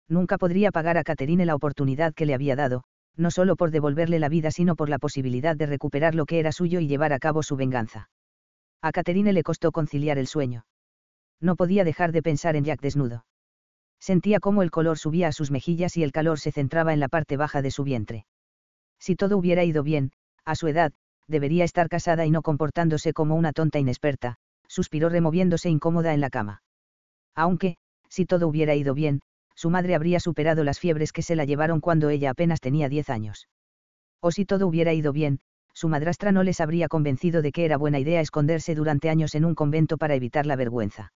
Nunca podría pagar a Caterine la oportunidad que le había dado, no solo por devolverle la vida sino por la posibilidad de recuperar lo que era suyo y llevar a cabo su venganza. A Caterine le costó conciliar el sueño. No podía dejar de pensar en Jack desnudo. Sentía cómo el color subía a sus mejillas y el calor se centraba en la parte baja de su vientre. Si todo hubiera ido bien, a su edad, debería estar casada y no comportándose como una tonta inexperta, suspiró removiéndose incómoda en la cama. Aunque, si todo hubiera ido bien, su madre habría superado las fiebres que se la llevaron cuando ella apenas tenía diez años. O si todo hubiera ido bien, su madrastra no les habría convencido de que era buena idea esconderse durante años en un convento para evitar la vergüenza.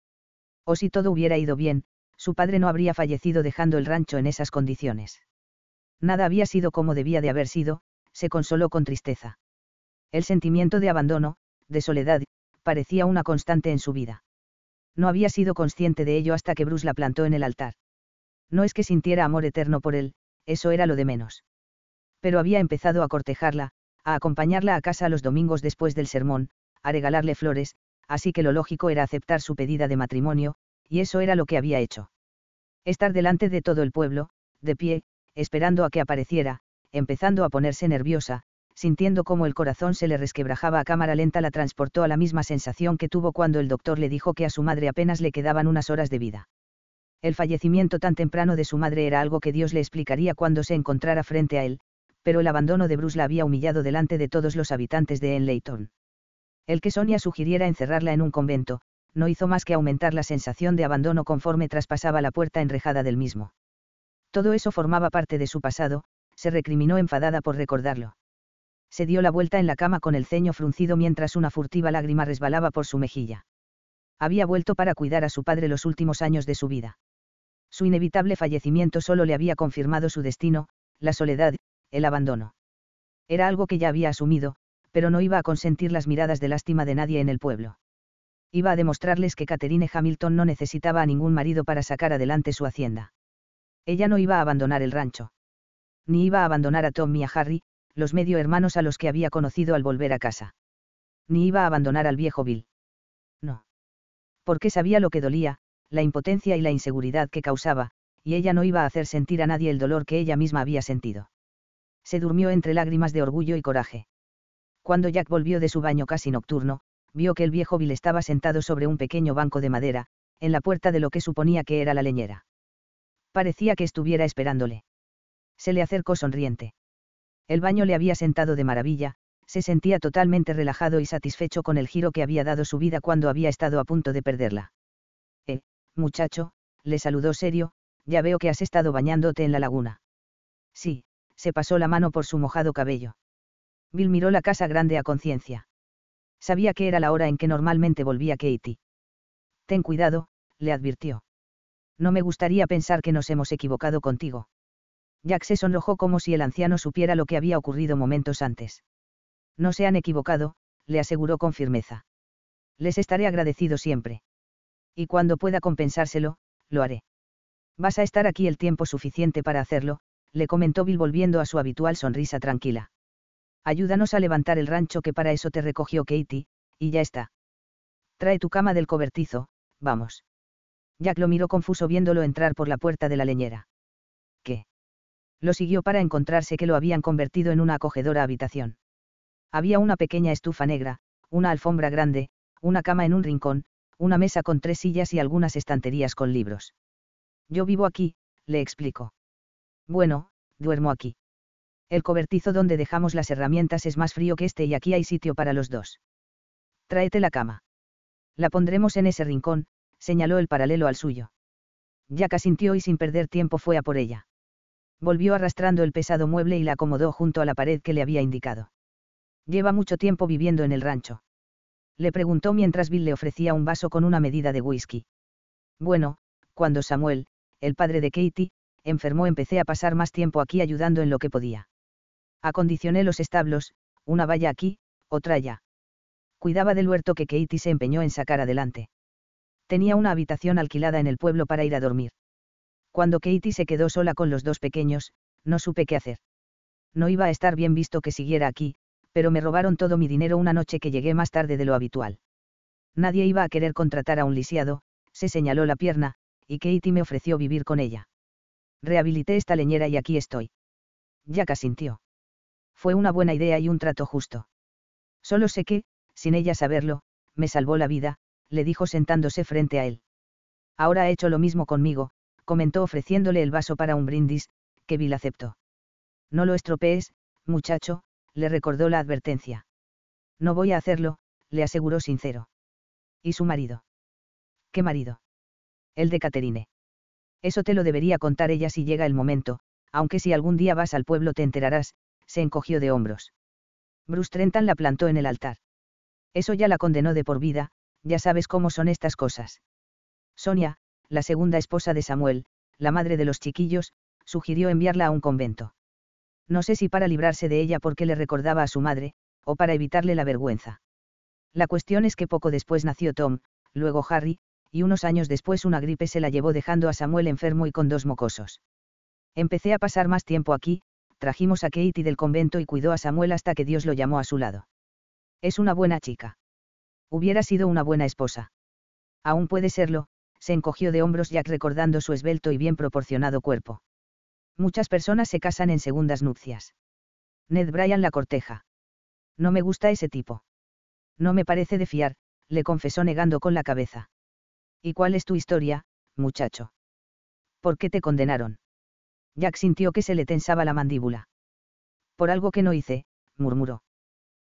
O si todo hubiera ido bien, su padre no habría fallecido dejando el rancho en esas condiciones. Nada había sido como debía de haber sido, se consoló con tristeza. El sentimiento de abandono, de soledad, parecía una constante en su vida. No había sido consciente de ello hasta que Bruce la plantó en el altar. No es que sintiera amor eterno por él, eso era lo de menos. Pero había empezado a cortejarla, a acompañarla a casa los domingos después del sermón, a regalarle flores, así que lo lógico era aceptar su pedida de matrimonio, y eso era lo que había hecho. Estar delante de todo el pueblo, de pie, esperando a que apareciera, empezando a ponerse nerviosa, sintiendo cómo el corazón se le resquebrajaba a cámara lenta la transportó a la misma sensación que tuvo cuando el doctor le dijo que a su madre apenas le quedaban unas horas de vida. El fallecimiento tan temprano de su madre era algo que Dios le explicaría cuando se encontrara frente a él, pero el abandono de Bruce la había humillado delante de todos los habitantes de Enleyton. El que Sonia sugiriera encerrarla en un convento, no hizo más que aumentar la sensación de abandono conforme traspasaba la puerta enrejada del mismo. Todo eso formaba parte de su pasado, se recriminó enfadada por recordarlo. Se dio la vuelta en la cama con el ceño fruncido mientras una furtiva lágrima resbalaba por su mejilla. Había vuelto para cuidar a su padre los últimos años de su vida. Su inevitable fallecimiento solo le había confirmado su destino, la soledad, el abandono. Era algo que ya había asumido, pero no iba a consentir las miradas de lástima de nadie en el pueblo. Iba a demostrarles que Catherine Hamilton no necesitaba a ningún marido para sacar adelante su hacienda. Ella no iba a abandonar el rancho. Ni iba a abandonar a Tom y a Harry, los medio hermanos a los que había conocido al volver a casa. Ni iba a abandonar al viejo Bill. No. Porque sabía lo que dolía, la impotencia y la inseguridad que causaba, y ella no iba a hacer sentir a nadie el dolor que ella misma había sentido. Se durmió entre lágrimas de orgullo y coraje. Cuando Jack volvió de su baño casi nocturno, vio que el viejo Bill estaba sentado sobre un pequeño banco de madera, en la puerta de lo que suponía que era la leñera. Parecía que estuviera esperándole. Se le acercó sonriente. El baño le había sentado de maravilla, se sentía totalmente relajado y satisfecho con el giro que había dado su vida cuando había estado a punto de perderla. Eh, muchacho, le saludó serio, ya veo que has estado bañándote en la laguna. Sí, se pasó la mano por su mojado cabello. Bill miró la casa grande a conciencia. Sabía que era la hora en que normalmente volvía Katie. Ten cuidado, le advirtió. No me gustaría pensar que nos hemos equivocado contigo. Jack se sonrojó como si el anciano supiera lo que había ocurrido momentos antes. No se han equivocado, le aseguró con firmeza. Les estaré agradecido siempre. Y cuando pueda compensárselo, lo haré. Vas a estar aquí el tiempo suficiente para hacerlo, le comentó Bill volviendo a su habitual sonrisa tranquila. Ayúdanos a levantar el rancho que para eso te recogió Katie, y ya está. Trae tu cama del cobertizo, vamos. Jack lo miró confuso viéndolo entrar por la puerta de la leñera. ¿Qué? Lo siguió para encontrarse que lo habían convertido en una acogedora habitación. Había una pequeña estufa negra, una alfombra grande, una cama en un rincón, una mesa con tres sillas y algunas estanterías con libros. Yo vivo aquí, le explicó. Bueno, duermo aquí. El cobertizo donde dejamos las herramientas es más frío que este y aquí hay sitio para los dos. Tráete la cama. La pondremos en ese rincón, señaló el paralelo al suyo. Jack asintió y sin perder tiempo fue a por ella. Volvió arrastrando el pesado mueble y la acomodó junto a la pared que le había indicado. Lleva mucho tiempo viviendo en el rancho. Le preguntó mientras Bill le ofrecía un vaso con una medida de whisky. Bueno, cuando Samuel, el padre de Katie, enfermó empecé a pasar más tiempo aquí ayudando en lo que podía. Acondicioné los establos, una valla aquí, otra allá. Cuidaba del huerto que Katie se empeñó en sacar adelante. Tenía una habitación alquilada en el pueblo para ir a dormir. Cuando Katie se quedó sola con los dos pequeños, no supe qué hacer. No iba a estar bien visto que siguiera aquí, pero me robaron todo mi dinero una noche que llegué más tarde de lo habitual. Nadie iba a querer contratar a un lisiado, se señaló la pierna, y Katie me ofreció vivir con ella. Rehabilité esta leñera y aquí estoy. Jack asintió. Fue una buena idea y un trato justo. Solo sé que, sin ella saberlo, me salvó la vida, le dijo sentándose frente a él. Ahora ha hecho lo mismo conmigo, comentó ofreciéndole el vaso para un brindis, que Bill aceptó. No lo estropees, muchacho, le recordó la advertencia. No voy a hacerlo, le aseguró sincero. ¿Y su marido? ¿Qué marido? El de Caterine. Eso te lo debería contar ella si llega el momento, aunque si algún día vas al pueblo te enterarás, se encogió de hombros. Bruce Trentan la plantó en el altar. Eso ya la condenó de por vida, ya sabes cómo son estas cosas. Sonia, la segunda esposa de Samuel, la madre de los chiquillos, sugirió enviarla a un convento. No sé si para librarse de ella porque le recordaba a su madre, o para evitarle la vergüenza. La cuestión es que poco después nació Tom, luego Harry, y unos años después una gripe se la llevó dejando a Samuel enfermo y con dos mocosos. Empecé a pasar más tiempo aquí, trajimos a Katie del convento y cuidó a Samuel hasta que Dios lo llamó a su lado. Es una buena chica. Hubiera sido una buena esposa. Aún puede serlo, se encogió de hombros Jack recordando su esbelto y bien proporcionado cuerpo. Muchas personas se casan en segundas nupcias. Ned Bryan la corteja. No me gusta ese tipo. No me parece de fiar, le confesó negando con la cabeza. ¿Y cuál es tu historia, muchacho? ¿Por qué te condenaron? Jack sintió que se le tensaba la mandíbula. Por algo que no hice, murmuró.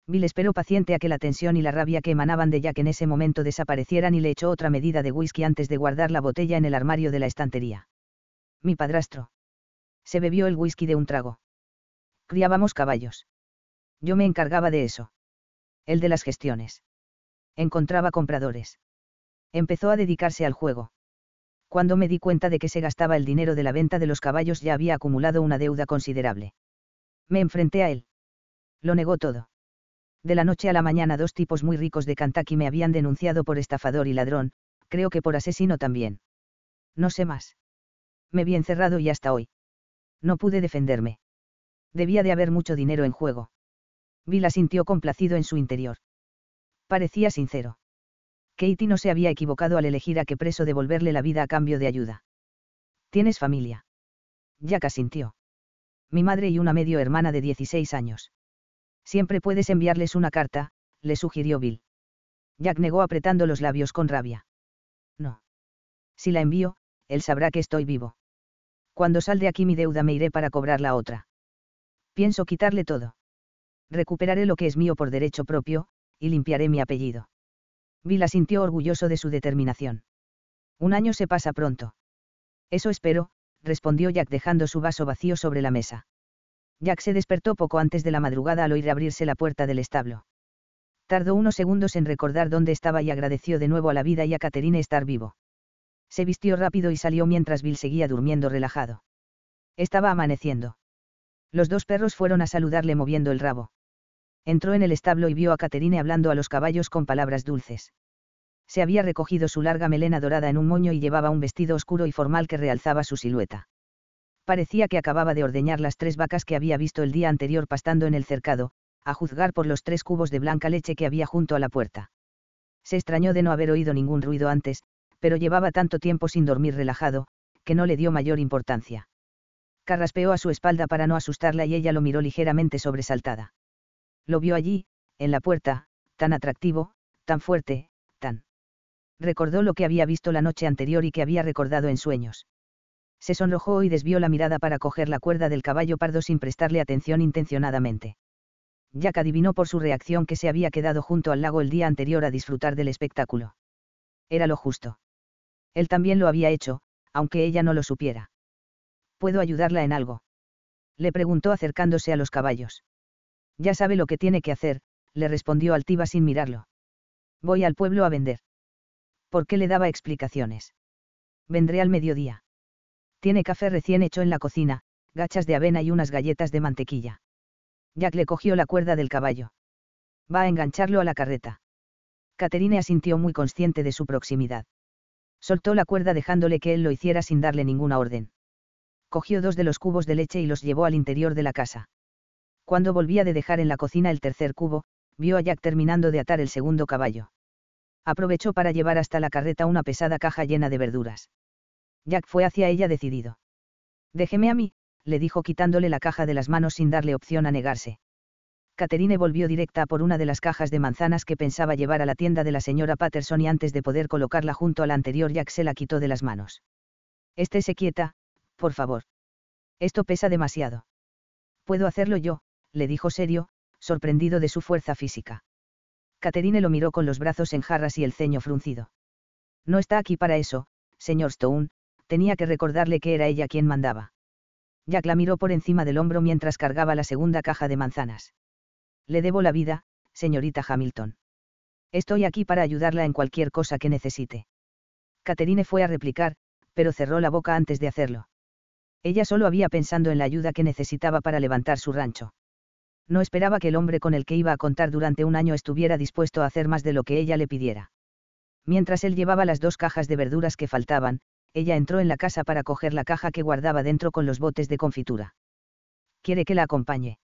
Bill esperó paciente a que la tensión y la rabia que emanaban de Jack en ese momento desaparecieran y le echó otra medida de whisky antes de guardar la botella en el armario de la estantería. Mi padrastro. Se bebió el whisky de un trago. Criábamos caballos. Yo me encargaba de eso. El de las gestiones. Encontraba compradores empezó a dedicarse al juego. Cuando me di cuenta de que se gastaba el dinero de la venta de los caballos ya había acumulado una deuda considerable. Me enfrenté a él. Lo negó todo. De la noche a la mañana dos tipos muy ricos de Kentucky me habían denunciado por estafador y ladrón, creo que por asesino también. No sé más. Me vi encerrado y hasta hoy. No pude defenderme. Debía de haber mucho dinero en juego. Vila sintió complacido en su interior. Parecía sincero. Katie no se había equivocado al elegir a qué preso devolverle la vida a cambio de ayuda. ¿Tienes familia? Jack asintió. Mi madre y una medio hermana de 16 años. Siempre puedes enviarles una carta, le sugirió Bill. Jack negó apretando los labios con rabia. No. Si la envío, él sabrá que estoy vivo. Cuando sal de aquí mi deuda me iré para cobrar la otra. Pienso quitarle todo. Recuperaré lo que es mío por derecho propio, y limpiaré mi apellido. Vila sintió orgulloso de su determinación. Un año se pasa pronto. Eso espero, respondió Jack dejando su vaso vacío sobre la mesa. Jack se despertó poco antes de la madrugada al oír abrirse la puerta del establo. Tardó unos segundos en recordar dónde estaba y agradeció de nuevo a la vida y a Caterine estar vivo. Se vistió rápido y salió mientras Bill seguía durmiendo relajado. Estaba amaneciendo. Los dos perros fueron a saludarle moviendo el rabo. Entró en el establo y vio a Caterine hablando a los caballos con palabras dulces. Se había recogido su larga melena dorada en un moño y llevaba un vestido oscuro y formal que realzaba su silueta. Parecía que acababa de ordeñar las tres vacas que había visto el día anterior pastando en el cercado, a juzgar por los tres cubos de blanca leche que había junto a la puerta. Se extrañó de no haber oído ningún ruido antes, pero llevaba tanto tiempo sin dormir relajado, que no le dio mayor importancia. Carraspeó a su espalda para no asustarla y ella lo miró ligeramente sobresaltada. Lo vio allí, en la puerta, tan atractivo, tan fuerte, tan. Recordó lo que había visto la noche anterior y que había recordado en sueños. Se sonrojó y desvió la mirada para coger la cuerda del caballo pardo sin prestarle atención intencionadamente. Jack adivinó por su reacción que se había quedado junto al lago el día anterior a disfrutar del espectáculo. Era lo justo. Él también lo había hecho, aunque ella no lo supiera. ¿Puedo ayudarla en algo? Le preguntó acercándose a los caballos. Ya sabe lo que tiene que hacer, le respondió altiva sin mirarlo. Voy al pueblo a vender. ¿Por qué le daba explicaciones? Vendré al mediodía. Tiene café recién hecho en la cocina, gachas de avena y unas galletas de mantequilla. Jack le cogió la cuerda del caballo. Va a engancharlo a la carreta. Caterine asintió muy consciente de su proximidad soltó la cuerda dejándole que él lo hiciera sin darle ninguna orden. Cogió dos de los cubos de leche y los llevó al interior de la casa. Cuando volvía de dejar en la cocina el tercer cubo, vio a Jack terminando de atar el segundo caballo. Aprovechó para llevar hasta la carreta una pesada caja llena de verduras. Jack fue hacia ella decidido. Déjeme a mí, le dijo quitándole la caja de las manos sin darle opción a negarse. Catherine volvió directa por una de las cajas de manzanas que pensaba llevar a la tienda de la señora Patterson y antes de poder colocarla junto a la anterior Jack se la quitó de las manos. Estése quieta, por favor. Esto pesa demasiado. Puedo hacerlo yo, le dijo serio, sorprendido de su fuerza física. Catherine lo miró con los brazos en jarras y el ceño fruncido. No está aquí para eso, señor Stone, tenía que recordarle que era ella quien mandaba. Jack la miró por encima del hombro mientras cargaba la segunda caja de manzanas. Le debo la vida, señorita Hamilton. Estoy aquí para ayudarla en cualquier cosa que necesite. Catherine fue a replicar, pero cerró la boca antes de hacerlo. Ella solo había pensado en la ayuda que necesitaba para levantar su rancho. No esperaba que el hombre con el que iba a contar durante un año estuviera dispuesto a hacer más de lo que ella le pidiera. Mientras él llevaba las dos cajas de verduras que faltaban, ella entró en la casa para coger la caja que guardaba dentro con los botes de confitura. ¿Quiere que la acompañe?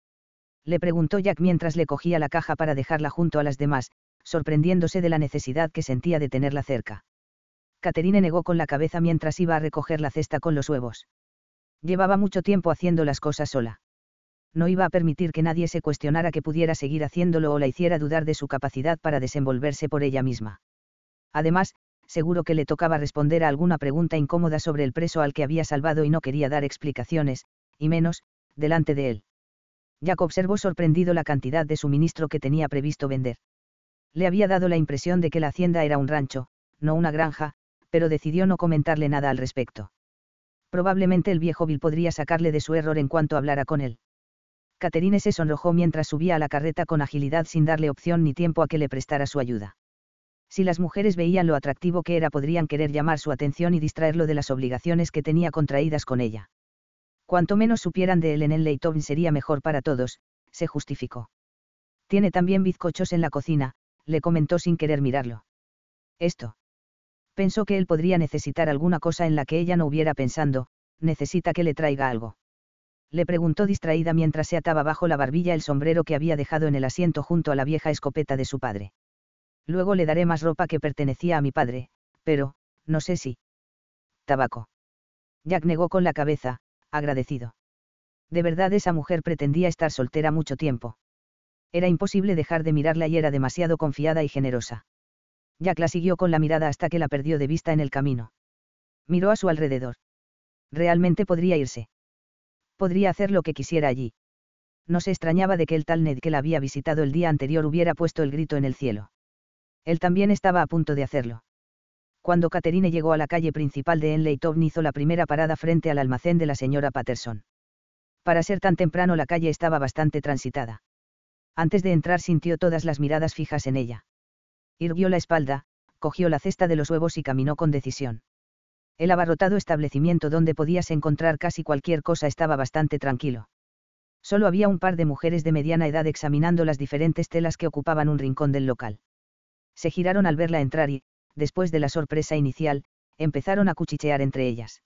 le preguntó Jack mientras le cogía la caja para dejarla junto a las demás, sorprendiéndose de la necesidad que sentía de tenerla cerca. Caterine negó con la cabeza mientras iba a recoger la cesta con los huevos. Llevaba mucho tiempo haciendo las cosas sola. No iba a permitir que nadie se cuestionara que pudiera seguir haciéndolo o la hiciera dudar de su capacidad para desenvolverse por ella misma. Además, seguro que le tocaba responder a alguna pregunta incómoda sobre el preso al que había salvado y no quería dar explicaciones, y menos, delante de él. Jack observó sorprendido la cantidad de suministro que tenía previsto vender. Le había dado la impresión de que la hacienda era un rancho, no una granja, pero decidió no comentarle nada al respecto. Probablemente el viejo Bill podría sacarle de su error en cuanto hablara con él. Caterine se sonrojó mientras subía a la carreta con agilidad sin darle opción ni tiempo a que le prestara su ayuda. Si las mujeres veían lo atractivo que era podrían querer llamar su atención y distraerlo de las obligaciones que tenía contraídas con ella. Cuanto menos supieran de él en el Leighton sería mejor para todos, se justificó. Tiene también bizcochos en la cocina, le comentó sin querer mirarlo. Esto. Pensó que él podría necesitar alguna cosa en la que ella no hubiera pensando, necesita que le traiga algo. Le preguntó distraída mientras se ataba bajo la barbilla el sombrero que había dejado en el asiento junto a la vieja escopeta de su padre. Luego le daré más ropa que pertenecía a mi padre, pero, no sé si. Tabaco. Jack negó con la cabeza, agradecido. De verdad esa mujer pretendía estar soltera mucho tiempo. Era imposible dejar de mirarla y era demasiado confiada y generosa. Jack la siguió con la mirada hasta que la perdió de vista en el camino. Miró a su alrededor. Realmente podría irse. Podría hacer lo que quisiera allí. No se extrañaba de que el tal Ned que la había visitado el día anterior hubiera puesto el grito en el cielo. Él también estaba a punto de hacerlo. Cuando Catherine llegó a la calle principal de Enleyton hizo la primera parada frente al almacén de la señora Patterson. Para ser tan temprano la calle estaba bastante transitada. Antes de entrar sintió todas las miradas fijas en ella. Irguió la espalda, cogió la cesta de los huevos y caminó con decisión. El abarrotado establecimiento donde podías encontrar casi cualquier cosa estaba bastante tranquilo. Solo había un par de mujeres de mediana edad examinando las diferentes telas que ocupaban un rincón del local. Se giraron al verla entrar y, después de la sorpresa inicial, empezaron a cuchichear entre ellas.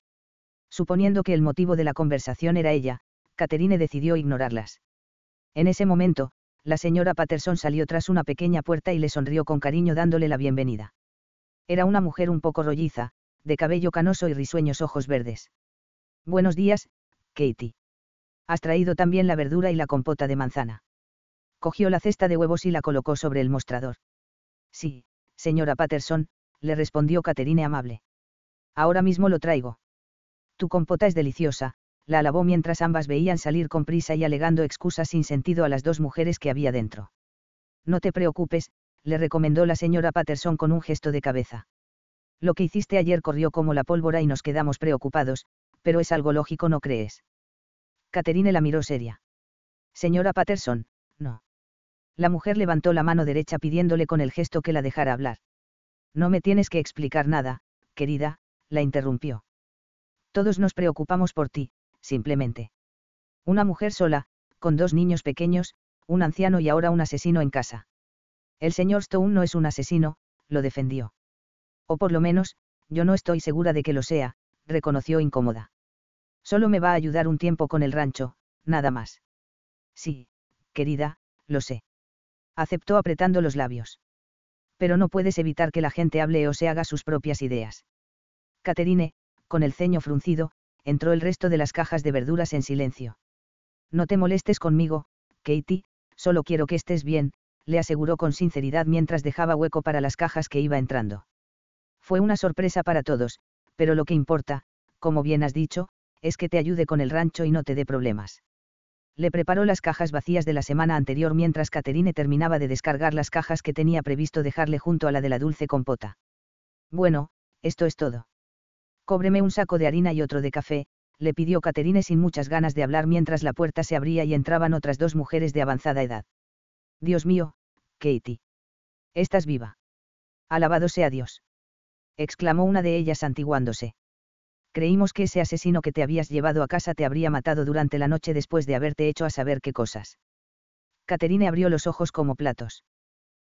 Suponiendo que el motivo de la conversación era ella, Caterine decidió ignorarlas. En ese momento, la señora Patterson salió tras una pequeña puerta y le sonrió con cariño dándole la bienvenida. Era una mujer un poco rolliza, de cabello canoso y risueños ojos verdes. Buenos días, Katie. Has traído también la verdura y la compota de manzana. Cogió la cesta de huevos y la colocó sobre el mostrador. Sí, señora Patterson, le respondió Caterine amable. Ahora mismo lo traigo. Tu compota es deliciosa, la alabó mientras ambas veían salir con prisa y alegando excusas sin sentido a las dos mujeres que había dentro. No te preocupes, le recomendó la señora Patterson con un gesto de cabeza. Lo que hiciste ayer corrió como la pólvora y nos quedamos preocupados, pero es algo lógico, ¿no crees? Caterine la miró seria. Señora Patterson, no. La mujer levantó la mano derecha pidiéndole con el gesto que la dejara hablar. No me tienes que explicar nada, querida, la interrumpió. Todos nos preocupamos por ti, simplemente. Una mujer sola, con dos niños pequeños, un anciano y ahora un asesino en casa. El señor Stone no es un asesino, lo defendió. O por lo menos, yo no estoy segura de que lo sea, reconoció incómoda. Solo me va a ayudar un tiempo con el rancho, nada más. Sí, querida, lo sé aceptó apretando los labios. Pero no puedes evitar que la gente hable o se haga sus propias ideas. Caterine, con el ceño fruncido, entró el resto de las cajas de verduras en silencio. No te molestes conmigo, Katie, solo quiero que estés bien, le aseguró con sinceridad mientras dejaba hueco para las cajas que iba entrando. Fue una sorpresa para todos, pero lo que importa, como bien has dicho, es que te ayude con el rancho y no te dé problemas le preparó las cajas vacías de la semana anterior mientras Caterine terminaba de descargar las cajas que tenía previsto dejarle junto a la de la dulce compota. Bueno, esto es todo. Cóbreme un saco de harina y otro de café, le pidió Caterine sin muchas ganas de hablar mientras la puerta se abría y entraban otras dos mujeres de avanzada edad. Dios mío, Katie. Estás viva. Alabado sea Dios. Exclamó una de ellas antiguándose creímos que ese asesino que te habías llevado a casa te habría matado durante la noche después de haberte hecho a saber qué cosas. Caterine abrió los ojos como platos.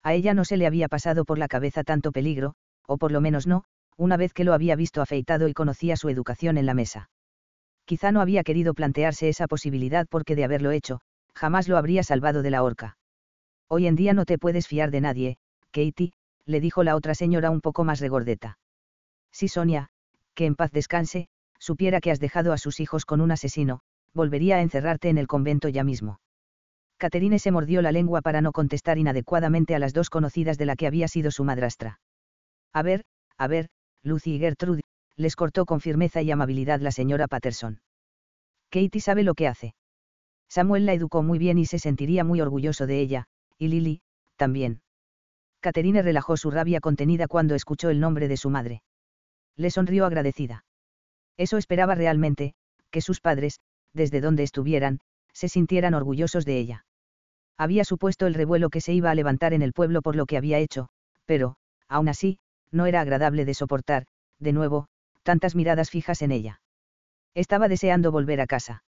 A ella no se le había pasado por la cabeza tanto peligro, o por lo menos no, una vez que lo había visto afeitado y conocía su educación en la mesa. Quizá no había querido plantearse esa posibilidad porque de haberlo hecho, jamás lo habría salvado de la horca. Hoy en día no te puedes fiar de nadie, Katie, le dijo la otra señora un poco más regordeta. Sí, Sonia, que en paz descanse, supiera que has dejado a sus hijos con un asesino, volvería a encerrarte en el convento ya mismo. Caterine se mordió la lengua para no contestar inadecuadamente a las dos conocidas de la que había sido su madrastra. A ver, a ver, Lucy y Gertrude, les cortó con firmeza y amabilidad la señora Patterson. Katie sabe lo que hace. Samuel la educó muy bien y se sentiría muy orgulloso de ella, y Lily, también. Caterine relajó su rabia contenida cuando escuchó el nombre de su madre le sonrió agradecida. Eso esperaba realmente, que sus padres, desde donde estuvieran, se sintieran orgullosos de ella. Había supuesto el revuelo que se iba a levantar en el pueblo por lo que había hecho, pero, aún así, no era agradable de soportar, de nuevo, tantas miradas fijas en ella. Estaba deseando volver a casa.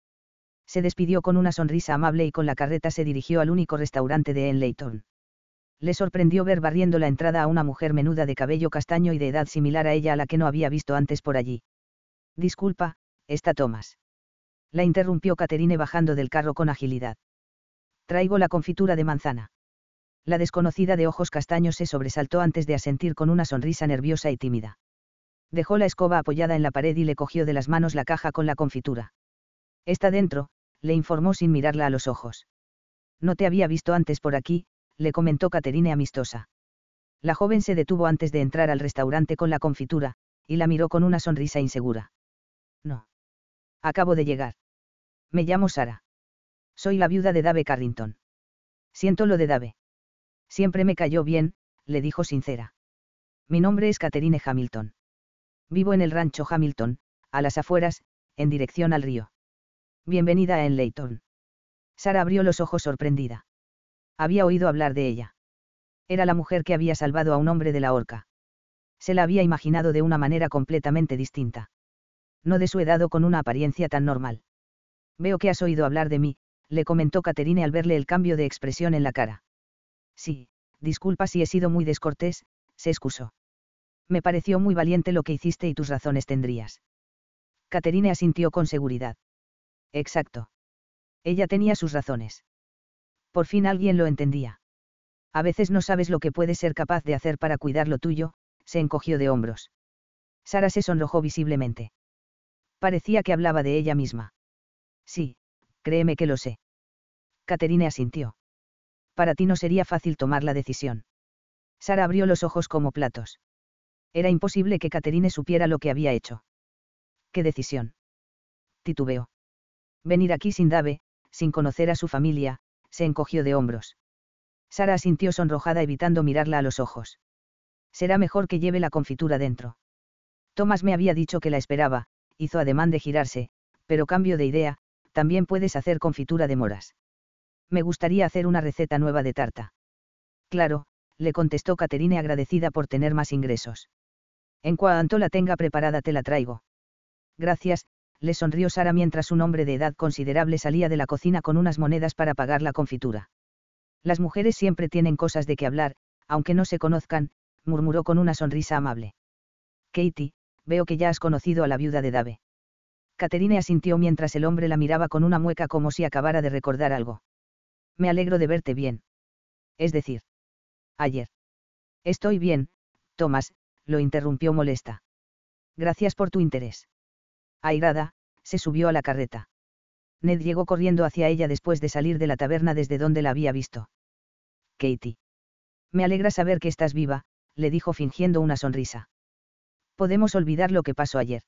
Se despidió con una sonrisa amable y con la carreta se dirigió al único restaurante de Enleyton le sorprendió ver barriendo la entrada a una mujer menuda de cabello castaño y de edad similar a ella a la que no había visto antes por allí. Disculpa, está Thomas. La interrumpió Caterine bajando del carro con agilidad. Traigo la confitura de manzana. La desconocida de ojos castaños se sobresaltó antes de asentir con una sonrisa nerviosa y tímida. Dejó la escoba apoyada en la pared y le cogió de las manos la caja con la confitura. Está dentro, le informó sin mirarla a los ojos. No te había visto antes por aquí, le comentó Caterine amistosa. La joven se detuvo antes de entrar al restaurante con la confitura, y la miró con una sonrisa insegura. No. Acabo de llegar. Me llamo Sara. Soy la viuda de Dave Carrington. Siento lo de Dave. Siempre me cayó bien, le dijo sincera. Mi nombre es Catherine Hamilton. Vivo en el rancho Hamilton, a las afueras, en dirección al río. Bienvenida a Enlayton. Sara abrió los ojos sorprendida. Había oído hablar de ella. Era la mujer que había salvado a un hombre de la horca. Se la había imaginado de una manera completamente distinta. No de su edad o con una apariencia tan normal. Veo que has oído hablar de mí, le comentó Caterine al verle el cambio de expresión en la cara. Sí, disculpa si he sido muy descortés, se excusó. Me pareció muy valiente lo que hiciste y tus razones tendrías. Caterine asintió con seguridad. Exacto. Ella tenía sus razones. Por fin alguien lo entendía. A veces no sabes lo que puedes ser capaz de hacer para cuidar lo tuyo, se encogió de hombros. Sara se sonrojó visiblemente. Parecía que hablaba de ella misma. Sí, créeme que lo sé. Caterine asintió. Para ti no sería fácil tomar la decisión. Sara abrió los ojos como platos. Era imposible que Caterine supiera lo que había hecho. ¿Qué decisión? Titubeó. Venir aquí sin Dave, sin conocer a su familia, se encogió de hombros. Sara asintió sonrojada evitando mirarla a los ojos. Será mejor que lleve la confitura dentro. Tomás me había dicho que la esperaba, hizo ademán de girarse, pero cambio de idea, también puedes hacer confitura de moras. Me gustaría hacer una receta nueva de tarta. Claro, le contestó Caterine agradecida por tener más ingresos. En cuanto la tenga preparada te la traigo. Gracias, le sonrió Sara mientras un hombre de edad considerable salía de la cocina con unas monedas para pagar la confitura. Las mujeres siempre tienen cosas de qué hablar, aunque no se conozcan, murmuró con una sonrisa amable. Katie, veo que ya has conocido a la viuda de Dave. Caterine asintió mientras el hombre la miraba con una mueca como si acabara de recordar algo. Me alegro de verte bien. Es decir. Ayer. Estoy bien, Tomás, lo interrumpió molesta. Gracias por tu interés. Airada, se subió a la carreta. Ned llegó corriendo hacia ella después de salir de la taberna desde donde la había visto. Katie. Me alegra saber que estás viva, le dijo fingiendo una sonrisa. Podemos olvidar lo que pasó ayer.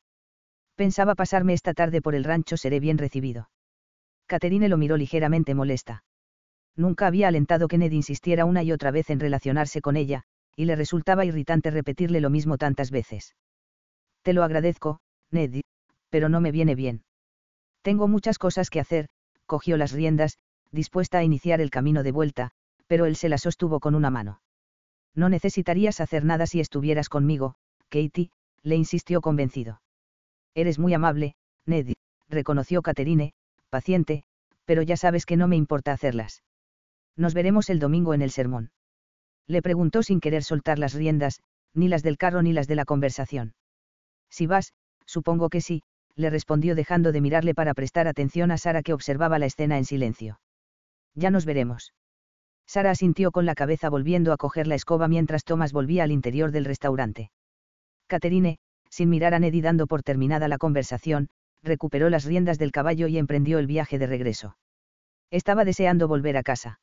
Pensaba pasarme esta tarde por el rancho, seré bien recibido. Caterine lo miró ligeramente molesta. Nunca había alentado que Ned insistiera una y otra vez en relacionarse con ella, y le resultaba irritante repetirle lo mismo tantas veces. Te lo agradezco, Ned, pero no me viene bien. Tengo muchas cosas que hacer, cogió las riendas, dispuesta a iniciar el camino de vuelta, pero él se la sostuvo con una mano. No necesitarías hacer nada si estuvieras conmigo, Katie, le insistió convencido. Eres muy amable, Ned, reconoció Caterine, paciente, pero ya sabes que no me importa hacerlas. Nos veremos el domingo en el sermón. Le preguntó sin querer soltar las riendas, ni las del carro ni las de la conversación. Si vas, supongo que sí, le respondió dejando de mirarle para prestar atención a Sara que observaba la escena en silencio. Ya nos veremos. Sara asintió con la cabeza volviendo a coger la escoba mientras Thomas volvía al interior del restaurante. Caterine, sin mirar a Neddy dando por terminada la conversación, recuperó las riendas del caballo y emprendió el viaje de regreso. Estaba deseando volver a casa.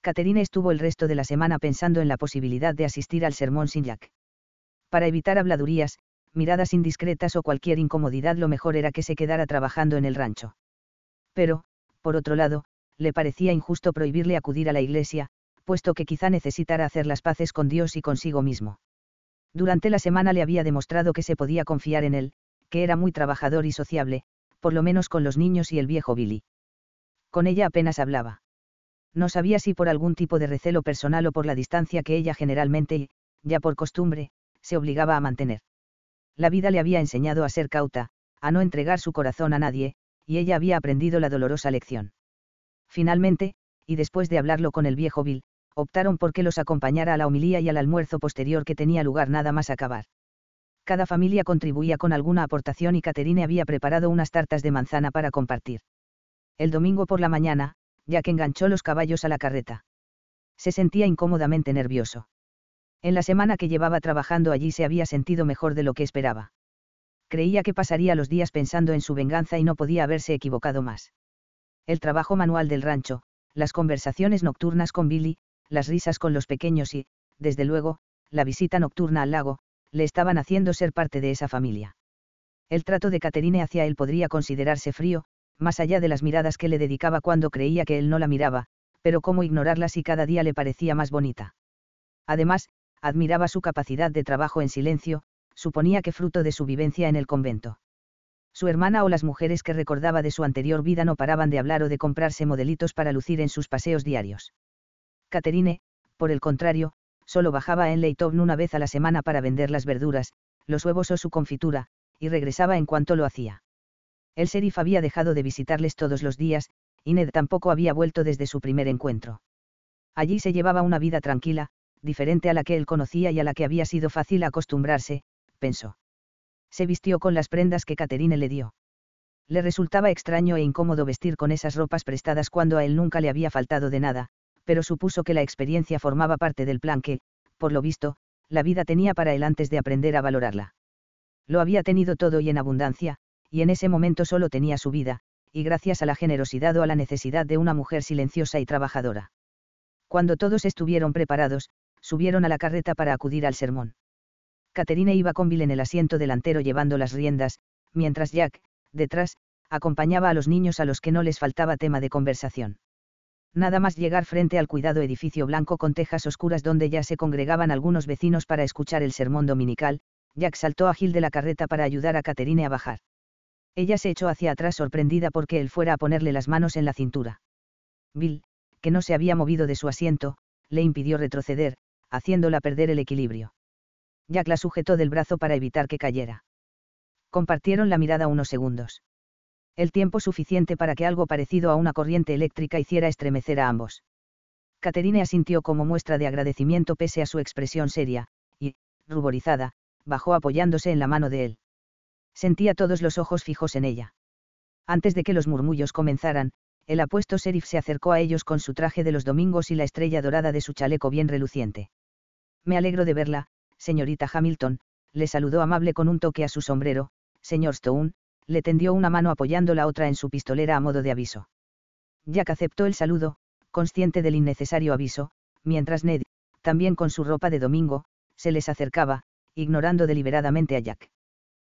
Caterine estuvo el resto de la semana pensando en la posibilidad de asistir al sermón sin Jack. Para evitar habladurías, miradas indiscretas o cualquier incomodidad lo mejor era que se quedara trabajando en el rancho. Pero, por otro lado, le parecía injusto prohibirle acudir a la iglesia, puesto que quizá necesitara hacer las paces con Dios y consigo mismo. Durante la semana le había demostrado que se podía confiar en él, que era muy trabajador y sociable, por lo menos con los niños y el viejo Billy. Con ella apenas hablaba. No sabía si por algún tipo de recelo personal o por la distancia que ella generalmente y, ya por costumbre, se obligaba a mantener. La vida le había enseñado a ser cauta, a no entregar su corazón a nadie, y ella había aprendido la dolorosa lección. Finalmente, y después de hablarlo con el viejo Bill, optaron por que los acompañara a la homilía y al almuerzo posterior que tenía lugar nada más acabar. Cada familia contribuía con alguna aportación y Caterine había preparado unas tartas de manzana para compartir. El domingo por la mañana, Jack enganchó los caballos a la carreta. Se sentía incómodamente nervioso. En la semana que llevaba trabajando allí se había sentido mejor de lo que esperaba. Creía que pasaría los días pensando en su venganza y no podía haberse equivocado más. El trabajo manual del rancho, las conversaciones nocturnas con Billy, las risas con los pequeños y, desde luego, la visita nocturna al lago, le estaban haciendo ser parte de esa familia. El trato de Caterine hacia él podría considerarse frío, más allá de las miradas que le dedicaba cuando creía que él no la miraba, pero cómo ignorarla si cada día le parecía más bonita. Además, admiraba su capacidad de trabajo en silencio, suponía que fruto de su vivencia en el convento. Su hermana o las mujeres que recordaba de su anterior vida no paraban de hablar o de comprarse modelitos para lucir en sus paseos diarios. Caterine, por el contrario, solo bajaba en Leitovn una vez a la semana para vender las verduras, los huevos o su confitura, y regresaba en cuanto lo hacía. El sheriff había dejado de visitarles todos los días, y Ned tampoco había vuelto desde su primer encuentro. Allí se llevaba una vida tranquila, diferente a la que él conocía y a la que había sido fácil acostumbrarse, pensó. Se vistió con las prendas que Caterine le dio. Le resultaba extraño e incómodo vestir con esas ropas prestadas cuando a él nunca le había faltado de nada, pero supuso que la experiencia formaba parte del plan que, por lo visto, la vida tenía para él antes de aprender a valorarla. Lo había tenido todo y en abundancia, y en ese momento solo tenía su vida, y gracias a la generosidad o a la necesidad de una mujer silenciosa y trabajadora. Cuando todos estuvieron preparados, subieron a la carreta para acudir al sermón. Caterine iba con Bill en el asiento delantero llevando las riendas, mientras Jack, detrás, acompañaba a los niños a los que no les faltaba tema de conversación. Nada más llegar frente al cuidado edificio blanco con tejas oscuras donde ya se congregaban algunos vecinos para escuchar el sermón dominical, Jack saltó a Gil de la carreta para ayudar a Caterine a bajar. Ella se echó hacia atrás sorprendida porque él fuera a ponerle las manos en la cintura. Bill, que no se había movido de su asiento, le impidió retroceder, haciéndola perder el equilibrio. Jack la sujetó del brazo para evitar que cayera. Compartieron la mirada unos segundos. El tiempo suficiente para que algo parecido a una corriente eléctrica hiciera estremecer a ambos. Caterine asintió como muestra de agradecimiento pese a su expresión seria, y, ruborizada, bajó apoyándose en la mano de él. Sentía todos los ojos fijos en ella. Antes de que los murmullos comenzaran, el apuesto sheriff se acercó a ellos con su traje de los domingos y la estrella dorada de su chaleco bien reluciente. Me alegro de verla, señorita Hamilton, le saludó amable con un toque a su sombrero, señor Stone, le tendió una mano apoyando la otra en su pistolera a modo de aviso. Jack aceptó el saludo, consciente del innecesario aviso, mientras Ned, también con su ropa de domingo, se les acercaba, ignorando deliberadamente a Jack.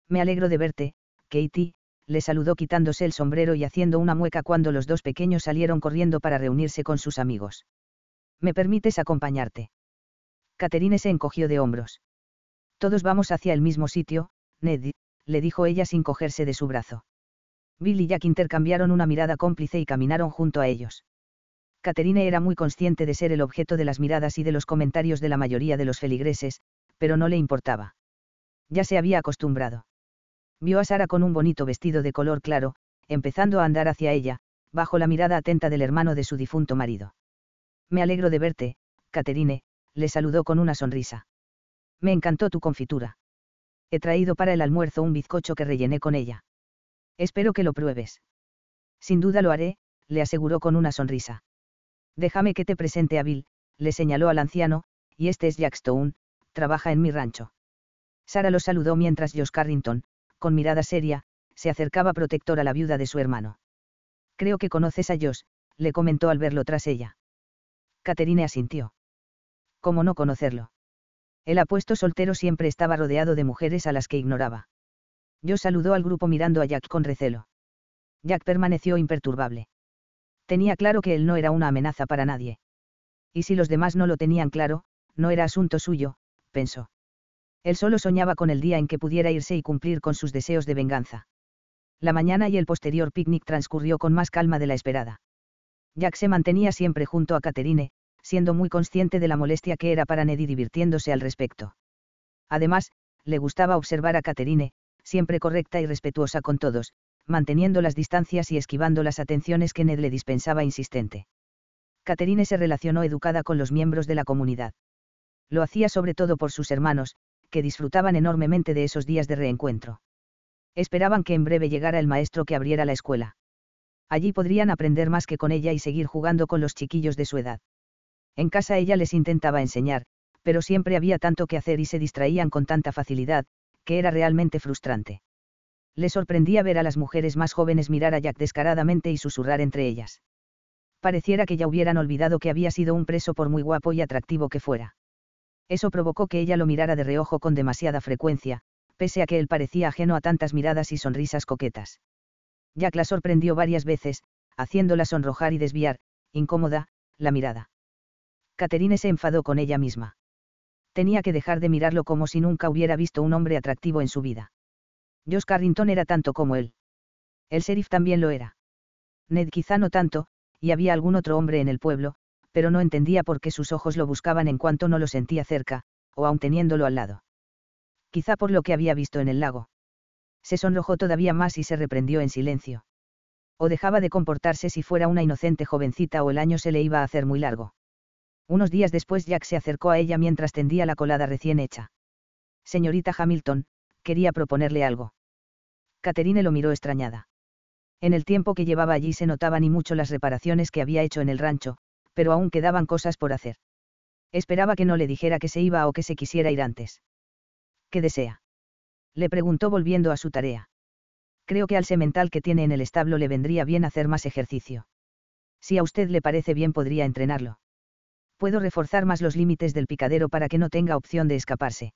Me alegro de verte, Katie, le saludó quitándose el sombrero y haciendo una mueca cuando los dos pequeños salieron corriendo para reunirse con sus amigos. ¿Me permites acompañarte? Caterine se encogió de hombros. Todos vamos hacia el mismo sitio, Ned, le dijo ella sin cogerse de su brazo. Bill y Jack intercambiaron una mirada cómplice y caminaron junto a ellos. Caterine era muy consciente de ser el objeto de las miradas y de los comentarios de la mayoría de los feligreses, pero no le importaba. Ya se había acostumbrado vio a Sara con un bonito vestido de color claro, empezando a andar hacia ella, bajo la mirada atenta del hermano de su difunto marido. Me alegro de verte, Caterine, le saludó con una sonrisa. Me encantó tu confitura. He traído para el almuerzo un bizcocho que rellené con ella. Espero que lo pruebes. Sin duda lo haré, le aseguró con una sonrisa. Déjame que te presente a Bill, le señaló al anciano, y este es Jack Stone, trabaja en mi rancho. Sara lo saludó mientras Josh Carrington, con mirada seria, se acercaba protector a la viuda de su hermano. Creo que conoces a Josh, le comentó al verlo tras ella. Caterine asintió. ¿Cómo no conocerlo? El apuesto soltero siempre estaba rodeado de mujeres a las que ignoraba. Yo saludó al grupo mirando a Jack con recelo. Jack permaneció imperturbable. Tenía claro que él no era una amenaza para nadie. Y si los demás no lo tenían claro, no era asunto suyo, pensó. Él solo soñaba con el día en que pudiera irse y cumplir con sus deseos de venganza. La mañana y el posterior picnic transcurrió con más calma de la esperada. Jack se mantenía siempre junto a Caterine, siendo muy consciente de la molestia que era para Ned y divirtiéndose al respecto. Además, le gustaba observar a Caterine, siempre correcta y respetuosa con todos, manteniendo las distancias y esquivando las atenciones que Ned le dispensaba insistente. Caterine se relacionó educada con los miembros de la comunidad. Lo hacía sobre todo por sus hermanos, que disfrutaban enormemente de esos días de reencuentro. Esperaban que en breve llegara el maestro que abriera la escuela. Allí podrían aprender más que con ella y seguir jugando con los chiquillos de su edad. En casa ella les intentaba enseñar, pero siempre había tanto que hacer y se distraían con tanta facilidad, que era realmente frustrante. Le sorprendía ver a las mujeres más jóvenes mirar a Jack descaradamente y susurrar entre ellas. Pareciera que ya hubieran olvidado que había sido un preso por muy guapo y atractivo que fuera. Eso provocó que ella lo mirara de reojo con demasiada frecuencia, pese a que él parecía ajeno a tantas miradas y sonrisas coquetas. Jack la sorprendió varias veces, haciéndola sonrojar y desviar, incómoda, la mirada. Catherine se enfadó con ella misma. Tenía que dejar de mirarlo como si nunca hubiera visto un hombre atractivo en su vida. Josh Carrington era tanto como él. El sheriff también lo era. Ned quizá no tanto, y había algún otro hombre en el pueblo, pero no entendía por qué sus ojos lo buscaban en cuanto no lo sentía cerca, o aun teniéndolo al lado. Quizá por lo que había visto en el lago se sonrojó todavía más y se reprendió en silencio. O dejaba de comportarse si fuera una inocente jovencita o el año se le iba a hacer muy largo. Unos días después Jack se acercó a ella mientras tendía la colada recién hecha. Señorita Hamilton, quería proponerle algo. Catherine lo miró extrañada. En el tiempo que llevaba allí se notaban y mucho las reparaciones que había hecho en el rancho, pero aún quedaban cosas por hacer. Esperaba que no le dijera que se iba o que se quisiera ir antes. ¿Qué desea? Le preguntó volviendo a su tarea. Creo que al semental que tiene en el establo le vendría bien hacer más ejercicio. Si a usted le parece bien podría entrenarlo. Puedo reforzar más los límites del picadero para que no tenga opción de escaparse.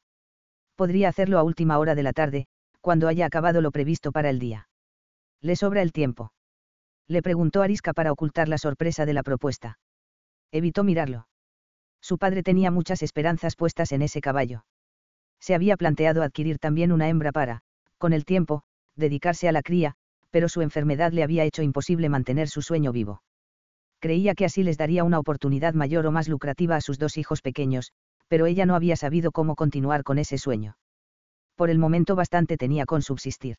Podría hacerlo a última hora de la tarde, cuando haya acabado lo previsto para el día. ¿Le sobra el tiempo? Le preguntó Arisca para ocultar la sorpresa de la propuesta. Evitó mirarlo. Su padre tenía muchas esperanzas puestas en ese caballo se había planteado adquirir también una hembra para, con el tiempo, dedicarse a la cría, pero su enfermedad le había hecho imposible mantener su sueño vivo. Creía que así les daría una oportunidad mayor o más lucrativa a sus dos hijos pequeños, pero ella no había sabido cómo continuar con ese sueño. Por el momento bastante tenía con subsistir.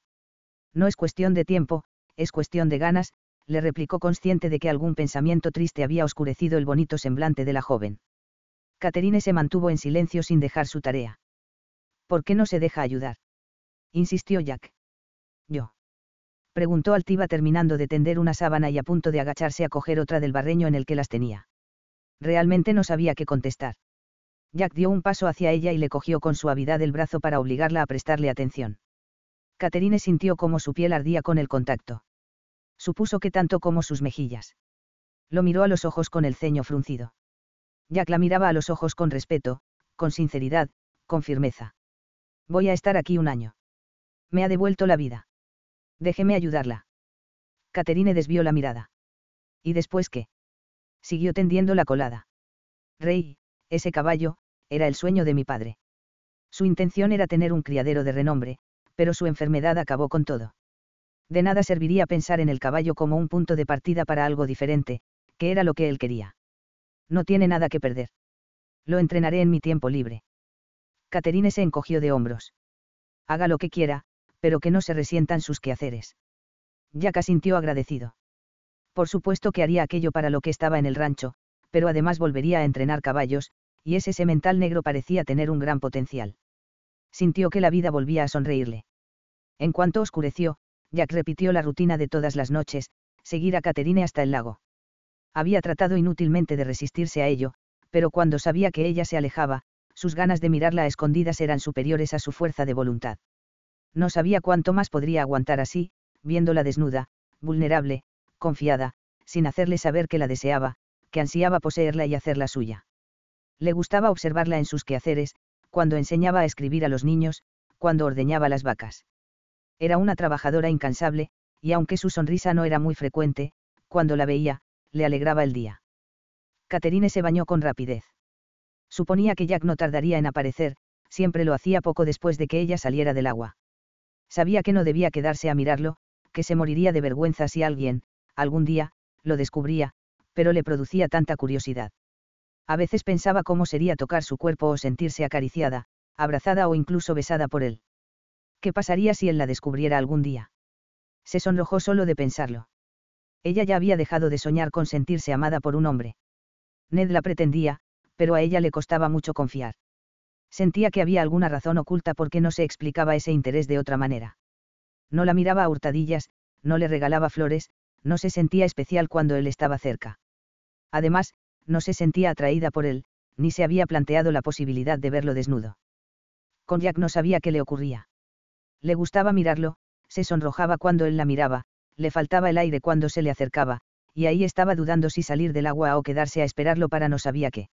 No es cuestión de tiempo, es cuestión de ganas, le replicó consciente de que algún pensamiento triste había oscurecido el bonito semblante de la joven. Caterine se mantuvo en silencio sin dejar su tarea. ¿Por qué no se deja ayudar? insistió Jack. Yo. Preguntó altiva terminando de tender una sábana y a punto de agacharse a coger otra del barreño en el que las tenía. Realmente no sabía qué contestar. Jack dio un paso hacia ella y le cogió con suavidad el brazo para obligarla a prestarle atención. Catherine sintió como su piel ardía con el contacto. Supuso que tanto como sus mejillas. Lo miró a los ojos con el ceño fruncido. Jack la miraba a los ojos con respeto, con sinceridad, con firmeza. Voy a estar aquí un año. Me ha devuelto la vida. Déjeme ayudarla. Caterine desvió la mirada. ¿Y después qué? Siguió tendiendo la colada. Rey, ese caballo, era el sueño de mi padre. Su intención era tener un criadero de renombre, pero su enfermedad acabó con todo. De nada serviría pensar en el caballo como un punto de partida para algo diferente, que era lo que él quería. No tiene nada que perder. Lo entrenaré en mi tiempo libre. Caterine se encogió de hombros. Haga lo que quiera, pero que no se resientan sus quehaceres. Jack sintió agradecido. Por supuesto que haría aquello para lo que estaba en el rancho, pero además volvería a entrenar caballos, y ese semental negro parecía tener un gran potencial. Sintió que la vida volvía a sonreírle. En cuanto oscureció, Jack repitió la rutina de todas las noches, seguir a Caterine hasta el lago. Había tratado inútilmente de resistirse a ello, pero cuando sabía que ella se alejaba, sus ganas de mirarla a escondidas eran superiores a su fuerza de voluntad. No sabía cuánto más podría aguantar así, viéndola desnuda, vulnerable, confiada, sin hacerle saber que la deseaba, que ansiaba poseerla y hacerla suya. Le gustaba observarla en sus quehaceres, cuando enseñaba a escribir a los niños, cuando ordeñaba las vacas. Era una trabajadora incansable, y aunque su sonrisa no era muy frecuente, cuando la veía, le alegraba el día. Caterine se bañó con rapidez. Suponía que Jack no tardaría en aparecer, siempre lo hacía poco después de que ella saliera del agua. Sabía que no debía quedarse a mirarlo, que se moriría de vergüenza si alguien, algún día, lo descubría, pero le producía tanta curiosidad. A veces pensaba cómo sería tocar su cuerpo o sentirse acariciada, abrazada o incluso besada por él. ¿Qué pasaría si él la descubriera algún día? Se sonrojó solo de pensarlo. Ella ya había dejado de soñar con sentirse amada por un hombre. Ned la pretendía, pero a ella le costaba mucho confiar. Sentía que había alguna razón oculta por qué no se explicaba ese interés de otra manera. No la miraba a hurtadillas, no le regalaba flores, no se sentía especial cuando él estaba cerca. Además, no se sentía atraída por él, ni se había planteado la posibilidad de verlo desnudo. Con Jack no sabía qué le ocurría. Le gustaba mirarlo, se sonrojaba cuando él la miraba, le faltaba el aire cuando se le acercaba, y ahí estaba dudando si salir del agua o quedarse a esperarlo para no sabía qué.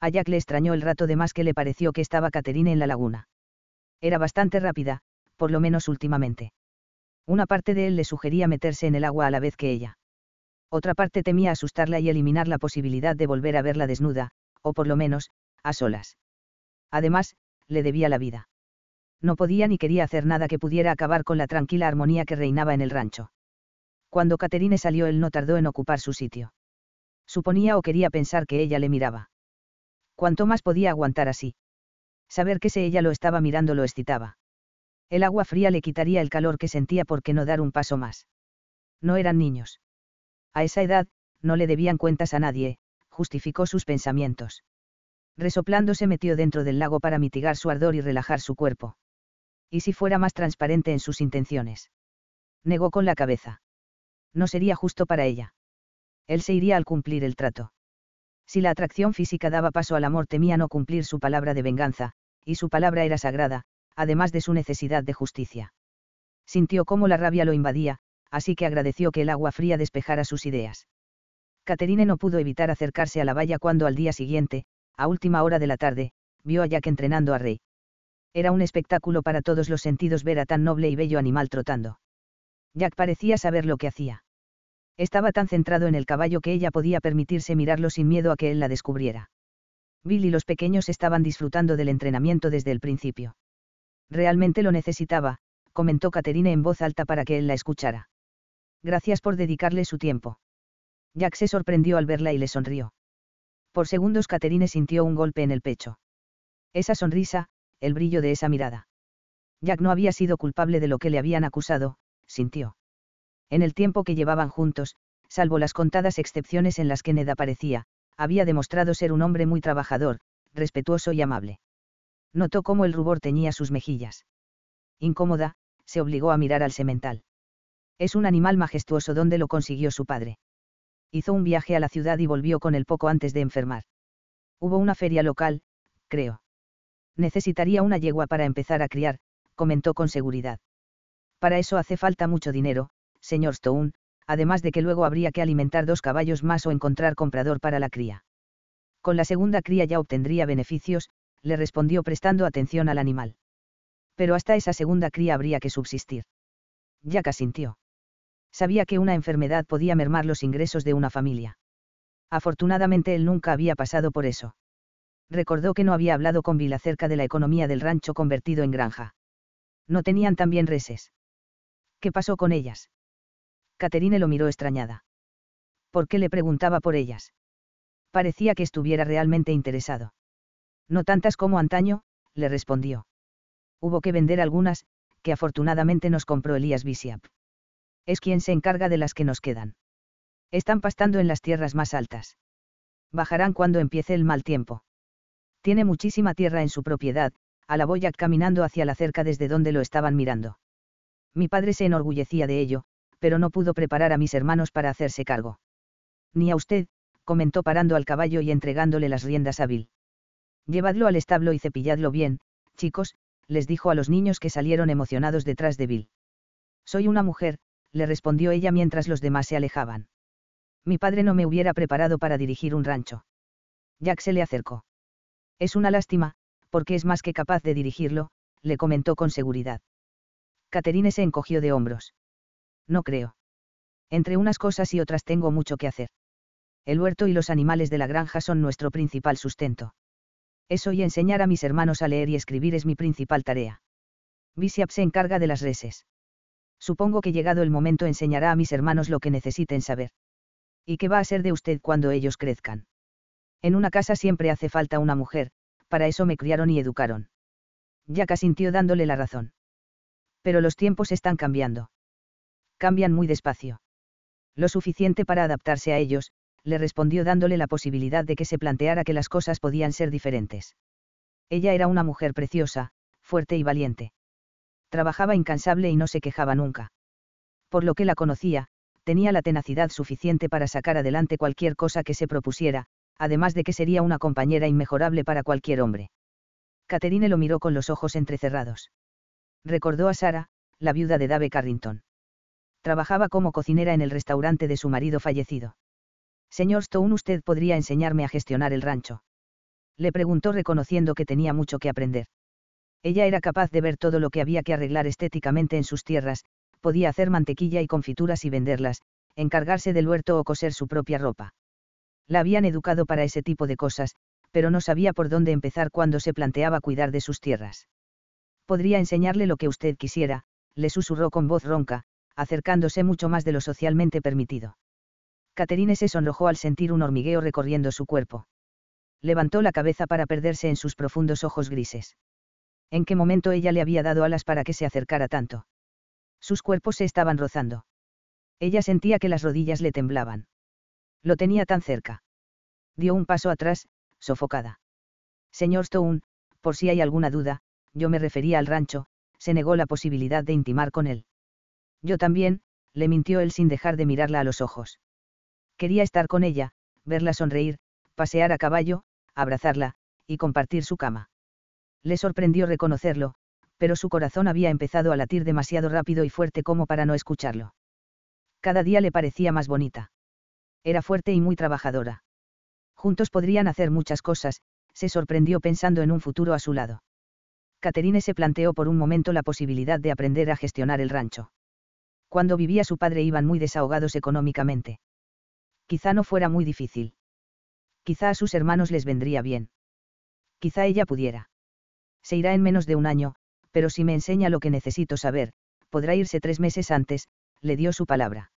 A Jack le extrañó el rato de más que le pareció que estaba Caterine en la laguna. Era bastante rápida, por lo menos últimamente. Una parte de él le sugería meterse en el agua a la vez que ella. Otra parte temía asustarla y eliminar la posibilidad de volver a verla desnuda, o por lo menos, a solas. Además, le debía la vida. No podía ni quería hacer nada que pudiera acabar con la tranquila armonía que reinaba en el rancho. Cuando Caterine salió él no tardó en ocupar su sitio. Suponía o quería pensar que ella le miraba. Cuanto más podía aguantar así. Saber que si ella lo estaba mirando lo excitaba. El agua fría le quitaría el calor que sentía por qué no dar un paso más. No eran niños. A esa edad, no le debían cuentas a nadie, justificó sus pensamientos. Resoplando se metió dentro del lago para mitigar su ardor y relajar su cuerpo. ¿Y si fuera más transparente en sus intenciones? Negó con la cabeza. No sería justo para ella. Él se iría al cumplir el trato. Si la atracción física daba paso al amor temía no cumplir su palabra de venganza, y su palabra era sagrada, además de su necesidad de justicia. Sintió cómo la rabia lo invadía, así que agradeció que el agua fría despejara sus ideas. Caterine no pudo evitar acercarse a la valla cuando al día siguiente, a última hora de la tarde, vio a Jack entrenando a Rey. Era un espectáculo para todos los sentidos ver a tan noble y bello animal trotando. Jack parecía saber lo que hacía. Estaba tan centrado en el caballo que ella podía permitirse mirarlo sin miedo a que él la descubriera. Bill y los pequeños estaban disfrutando del entrenamiento desde el principio. Realmente lo necesitaba, comentó Caterine en voz alta para que él la escuchara. Gracias por dedicarle su tiempo. Jack se sorprendió al verla y le sonrió. Por segundos Caterine sintió un golpe en el pecho. Esa sonrisa, el brillo de esa mirada. Jack no había sido culpable de lo que le habían acusado, sintió. En el tiempo que llevaban juntos, salvo las contadas excepciones en las que Ned aparecía, había demostrado ser un hombre muy trabajador, respetuoso y amable. Notó cómo el rubor teñía sus mejillas. Incómoda, se obligó a mirar al semental. Es un animal majestuoso donde lo consiguió su padre. Hizo un viaje a la ciudad y volvió con él poco antes de enfermar. Hubo una feria local, creo. Necesitaría una yegua para empezar a criar, comentó con seguridad. Para eso hace falta mucho dinero, señor Stone, además de que luego habría que alimentar dos caballos más o encontrar comprador para la cría. Con la segunda cría ya obtendría beneficios, le respondió prestando atención al animal. Pero hasta esa segunda cría habría que subsistir. Ya sintió. Sabía que una enfermedad podía mermar los ingresos de una familia. Afortunadamente él nunca había pasado por eso. Recordó que no había hablado con Bill acerca de la economía del rancho convertido en granja. No tenían también reses. ¿Qué pasó con ellas? Caterine lo miró extrañada. ¿Por qué le preguntaba por ellas? Parecía que estuviera realmente interesado. No tantas como antaño, le respondió. Hubo que vender algunas, que afortunadamente nos compró Elías Bishop. Es quien se encarga de las que nos quedan. Están pastando en las tierras más altas. Bajarán cuando empiece el mal tiempo. Tiene muchísima tierra en su propiedad, a la boya caminando hacia la cerca desde donde lo estaban mirando. Mi padre se enorgullecía de ello, pero no pudo preparar a mis hermanos para hacerse cargo. Ni a usted, comentó parando al caballo y entregándole las riendas a Bill. Llevadlo al establo y cepilladlo bien, chicos, les dijo a los niños que salieron emocionados detrás de Bill. Soy una mujer, le respondió ella mientras los demás se alejaban. Mi padre no me hubiera preparado para dirigir un rancho. Jack se le acercó. Es una lástima, porque es más que capaz de dirigirlo, le comentó con seguridad. Caterine se encogió de hombros. No creo. Entre unas cosas y otras tengo mucho que hacer. El huerto y los animales de la granja son nuestro principal sustento. Eso y enseñar a mis hermanos a leer y escribir es mi principal tarea. Bishop se encarga de las reses. Supongo que llegado el momento enseñará a mis hermanos lo que necesiten saber. ¿Y qué va a ser de usted cuando ellos crezcan? En una casa siempre hace falta una mujer, para eso me criaron y educaron. Jack asintió dándole la razón. Pero los tiempos están cambiando. Cambian muy despacio. Lo suficiente para adaptarse a ellos, le respondió dándole la posibilidad de que se planteara que las cosas podían ser diferentes. Ella era una mujer preciosa, fuerte y valiente. Trabajaba incansable y no se quejaba nunca. Por lo que la conocía, tenía la tenacidad suficiente para sacar adelante cualquier cosa que se propusiera, además de que sería una compañera inmejorable para cualquier hombre. Catherine lo miró con los ojos entrecerrados. Recordó a Sara, la viuda de Dave Carrington. Trabajaba como cocinera en el restaurante de su marido fallecido. Señor Stone, ¿usted podría enseñarme a gestionar el rancho? Le preguntó reconociendo que tenía mucho que aprender. Ella era capaz de ver todo lo que había que arreglar estéticamente en sus tierras, podía hacer mantequilla y confituras y venderlas, encargarse del huerto o coser su propia ropa. La habían educado para ese tipo de cosas, pero no sabía por dónde empezar cuando se planteaba cuidar de sus tierras. Podría enseñarle lo que usted quisiera, le susurró con voz ronca, acercándose mucho más de lo socialmente permitido. Caterine se sonrojó al sentir un hormigueo recorriendo su cuerpo. Levantó la cabeza para perderse en sus profundos ojos grises. ¿En qué momento ella le había dado alas para que se acercara tanto? Sus cuerpos se estaban rozando. Ella sentía que las rodillas le temblaban. Lo tenía tan cerca. Dio un paso atrás, sofocada. Señor Stone, por si hay alguna duda, yo me refería al rancho, se negó la posibilidad de intimar con él. Yo también, le mintió él sin dejar de mirarla a los ojos. Quería estar con ella, verla sonreír, pasear a caballo, abrazarla, y compartir su cama. Le sorprendió reconocerlo, pero su corazón había empezado a latir demasiado rápido y fuerte como para no escucharlo. Cada día le parecía más bonita. Era fuerte y muy trabajadora. Juntos podrían hacer muchas cosas, se sorprendió pensando en un futuro a su lado. Caterine se planteó por un momento la posibilidad de aprender a gestionar el rancho. Cuando vivía su padre iban muy desahogados económicamente. Quizá no fuera muy difícil. Quizá a sus hermanos les vendría bien. Quizá ella pudiera. Se irá en menos de un año, pero si me enseña lo que necesito saber, podrá irse tres meses antes, le dio su palabra.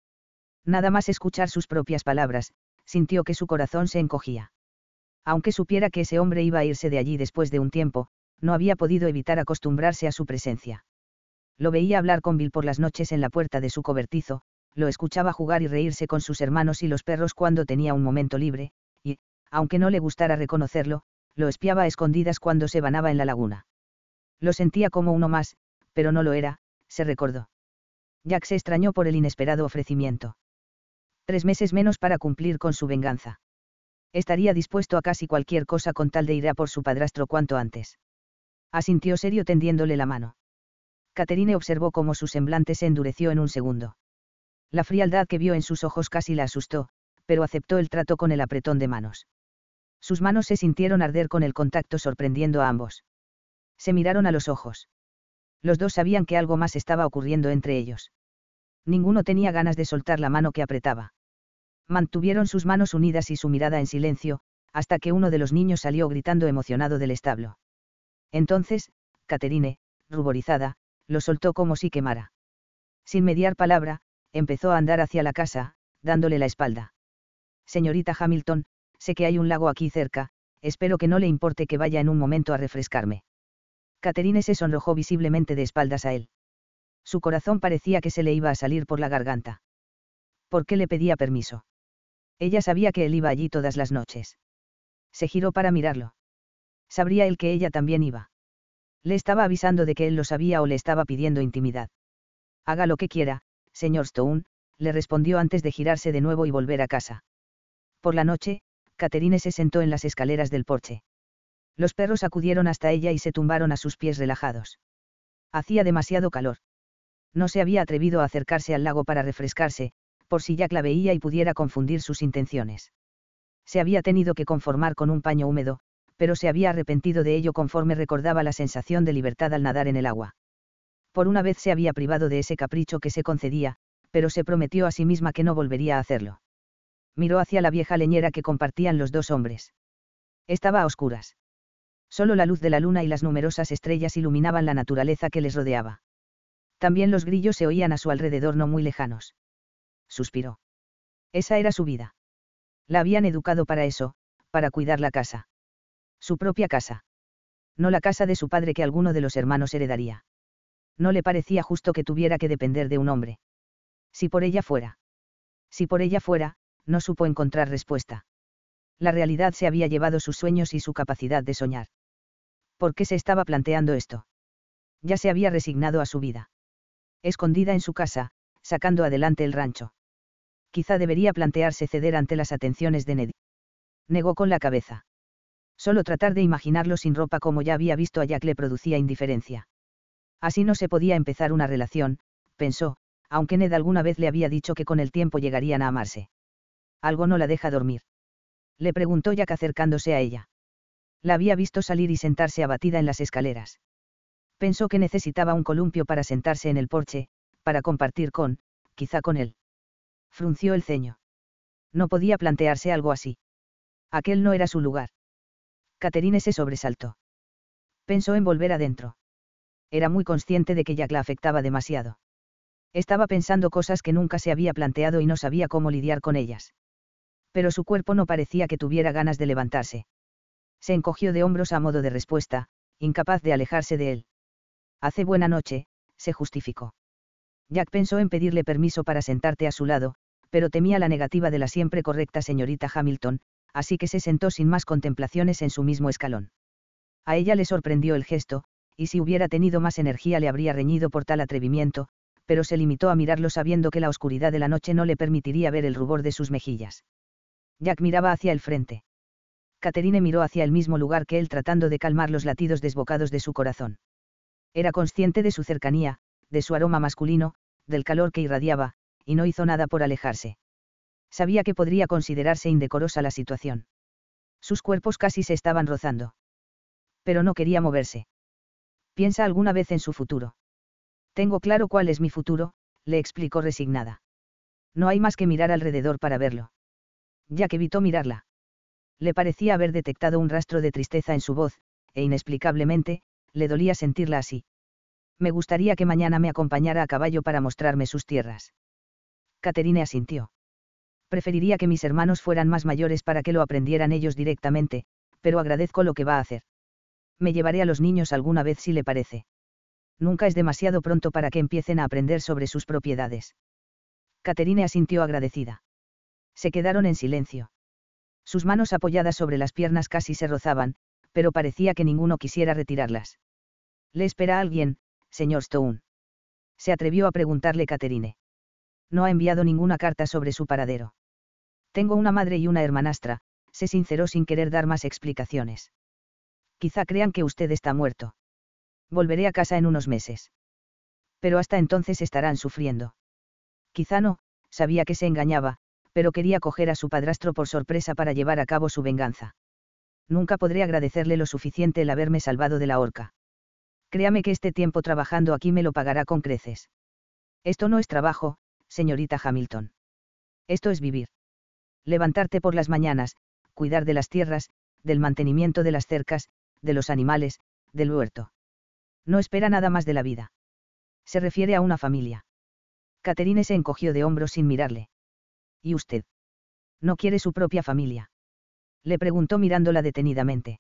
Nada más escuchar sus propias palabras, sintió que su corazón se encogía. Aunque supiera que ese hombre iba a irse de allí después de un tiempo, no había podido evitar acostumbrarse a su presencia. Lo veía hablar con Bill por las noches en la puerta de su cobertizo, lo escuchaba jugar y reírse con sus hermanos y los perros cuando tenía un momento libre, y, aunque no le gustara reconocerlo, lo espiaba a escondidas cuando se banaba en la laguna. Lo sentía como uno más, pero no lo era, se recordó. Jack se extrañó por el inesperado ofrecimiento. Tres meses menos para cumplir con su venganza. Estaría dispuesto a casi cualquier cosa con tal de ir a por su padrastro cuanto antes. Asintió serio tendiéndole la mano. Caterine observó cómo su semblante se endureció en un segundo. La frialdad que vio en sus ojos casi la asustó, pero aceptó el trato con el apretón de manos. Sus manos se sintieron arder con el contacto sorprendiendo a ambos se miraron a los ojos. Los dos sabían que algo más estaba ocurriendo entre ellos. Ninguno tenía ganas de soltar la mano que apretaba. Mantuvieron sus manos unidas y su mirada en silencio, hasta que uno de los niños salió gritando emocionado del establo. Entonces, Caterine, ruborizada, lo soltó como si quemara. Sin mediar palabra, empezó a andar hacia la casa, dándole la espalda. Señorita Hamilton, sé que hay un lago aquí cerca, espero que no le importe que vaya en un momento a refrescarme. Caterine se sonrojó visiblemente de espaldas a él. Su corazón parecía que se le iba a salir por la garganta. ¿Por qué le pedía permiso? Ella sabía que él iba allí todas las noches. Se giró para mirarlo. Sabría él que ella también iba. Le estaba avisando de que él lo sabía o le estaba pidiendo intimidad. Haga lo que quiera, señor Stone, le respondió antes de girarse de nuevo y volver a casa. Por la noche, Caterine se sentó en las escaleras del porche. Los perros acudieron hasta ella y se tumbaron a sus pies relajados. Hacía demasiado calor. No se había atrevido a acercarse al lago para refrescarse, por si Jack la veía y pudiera confundir sus intenciones. Se había tenido que conformar con un paño húmedo, pero se había arrepentido de ello conforme recordaba la sensación de libertad al nadar en el agua. Por una vez se había privado de ese capricho que se concedía, pero se prometió a sí misma que no volvería a hacerlo. Miró hacia la vieja leñera que compartían los dos hombres. Estaba a oscuras. Solo la luz de la luna y las numerosas estrellas iluminaban la naturaleza que les rodeaba. También los grillos se oían a su alrededor no muy lejanos. Suspiró. Esa era su vida. La habían educado para eso, para cuidar la casa. Su propia casa. No la casa de su padre que alguno de los hermanos heredaría. No le parecía justo que tuviera que depender de un hombre. Si por ella fuera. Si por ella fuera, no supo encontrar respuesta. La realidad se había llevado sus sueños y su capacidad de soñar ¿Por qué se estaba planteando esto? Ya se había resignado a su vida. Escondida en su casa, sacando adelante el rancho. Quizá debería plantearse ceder ante las atenciones de Ned. Negó con la cabeza. Solo tratar de imaginarlo sin ropa como ya había visto a Jack le producía indiferencia. Así no se podía empezar una relación, pensó, aunque Ned alguna vez le había dicho que con el tiempo llegarían a amarse. Algo no la deja dormir. Le preguntó Jack acercándose a ella. La había visto salir y sentarse abatida en las escaleras. Pensó que necesitaba un columpio para sentarse en el porche, para compartir con, quizá con él. Frunció el ceño. No podía plantearse algo así. Aquel no era su lugar. Caterine se sobresaltó. Pensó en volver adentro. Era muy consciente de que Jack la afectaba demasiado. Estaba pensando cosas que nunca se había planteado y no sabía cómo lidiar con ellas. Pero su cuerpo no parecía que tuviera ganas de levantarse. Se encogió de hombros a modo de respuesta, incapaz de alejarse de él. Hace buena noche, se justificó. Jack pensó en pedirle permiso para sentarte a su lado, pero temía la negativa de la siempre correcta señorita Hamilton, así que se sentó sin más contemplaciones en su mismo escalón. A ella le sorprendió el gesto, y si hubiera tenido más energía le habría reñido por tal atrevimiento, pero se limitó a mirarlo sabiendo que la oscuridad de la noche no le permitiría ver el rubor de sus mejillas. Jack miraba hacia el frente. Caterine miró hacia el mismo lugar que él tratando de calmar los latidos desbocados de su corazón. Era consciente de su cercanía, de su aroma masculino, del calor que irradiaba, y no hizo nada por alejarse. Sabía que podría considerarse indecorosa la situación. Sus cuerpos casi se estaban rozando. Pero no quería moverse. Piensa alguna vez en su futuro. Tengo claro cuál es mi futuro, le explicó resignada. No hay más que mirar alrededor para verlo. Ya que evitó mirarla. Le parecía haber detectado un rastro de tristeza en su voz, e inexplicablemente, le dolía sentirla así. Me gustaría que mañana me acompañara a caballo para mostrarme sus tierras. Caterine asintió. Preferiría que mis hermanos fueran más mayores para que lo aprendieran ellos directamente, pero agradezco lo que va a hacer. Me llevaré a los niños alguna vez si le parece. Nunca es demasiado pronto para que empiecen a aprender sobre sus propiedades. Caterine asintió agradecida. Se quedaron en silencio. Sus manos apoyadas sobre las piernas casi se rozaban, pero parecía que ninguno quisiera retirarlas. ¿Le espera alguien, señor Stone? Se atrevió a preguntarle Caterine. No ha enviado ninguna carta sobre su paradero. Tengo una madre y una hermanastra, se sinceró sin querer dar más explicaciones. Quizá crean que usted está muerto. Volveré a casa en unos meses. Pero hasta entonces estarán sufriendo. Quizá no, sabía que se engañaba, pero quería coger a su padrastro por sorpresa para llevar a cabo su venganza. Nunca podré agradecerle lo suficiente el haberme salvado de la horca. Créame que este tiempo trabajando aquí me lo pagará con creces. Esto no es trabajo, señorita Hamilton. Esto es vivir levantarte por las mañanas, cuidar de las tierras, del mantenimiento de las cercas, de los animales, del huerto. No espera nada más de la vida. Se refiere a una familia. Caterine se encogió de hombros sin mirarle. ¿Y usted? ¿No quiere su propia familia? Le preguntó mirándola detenidamente.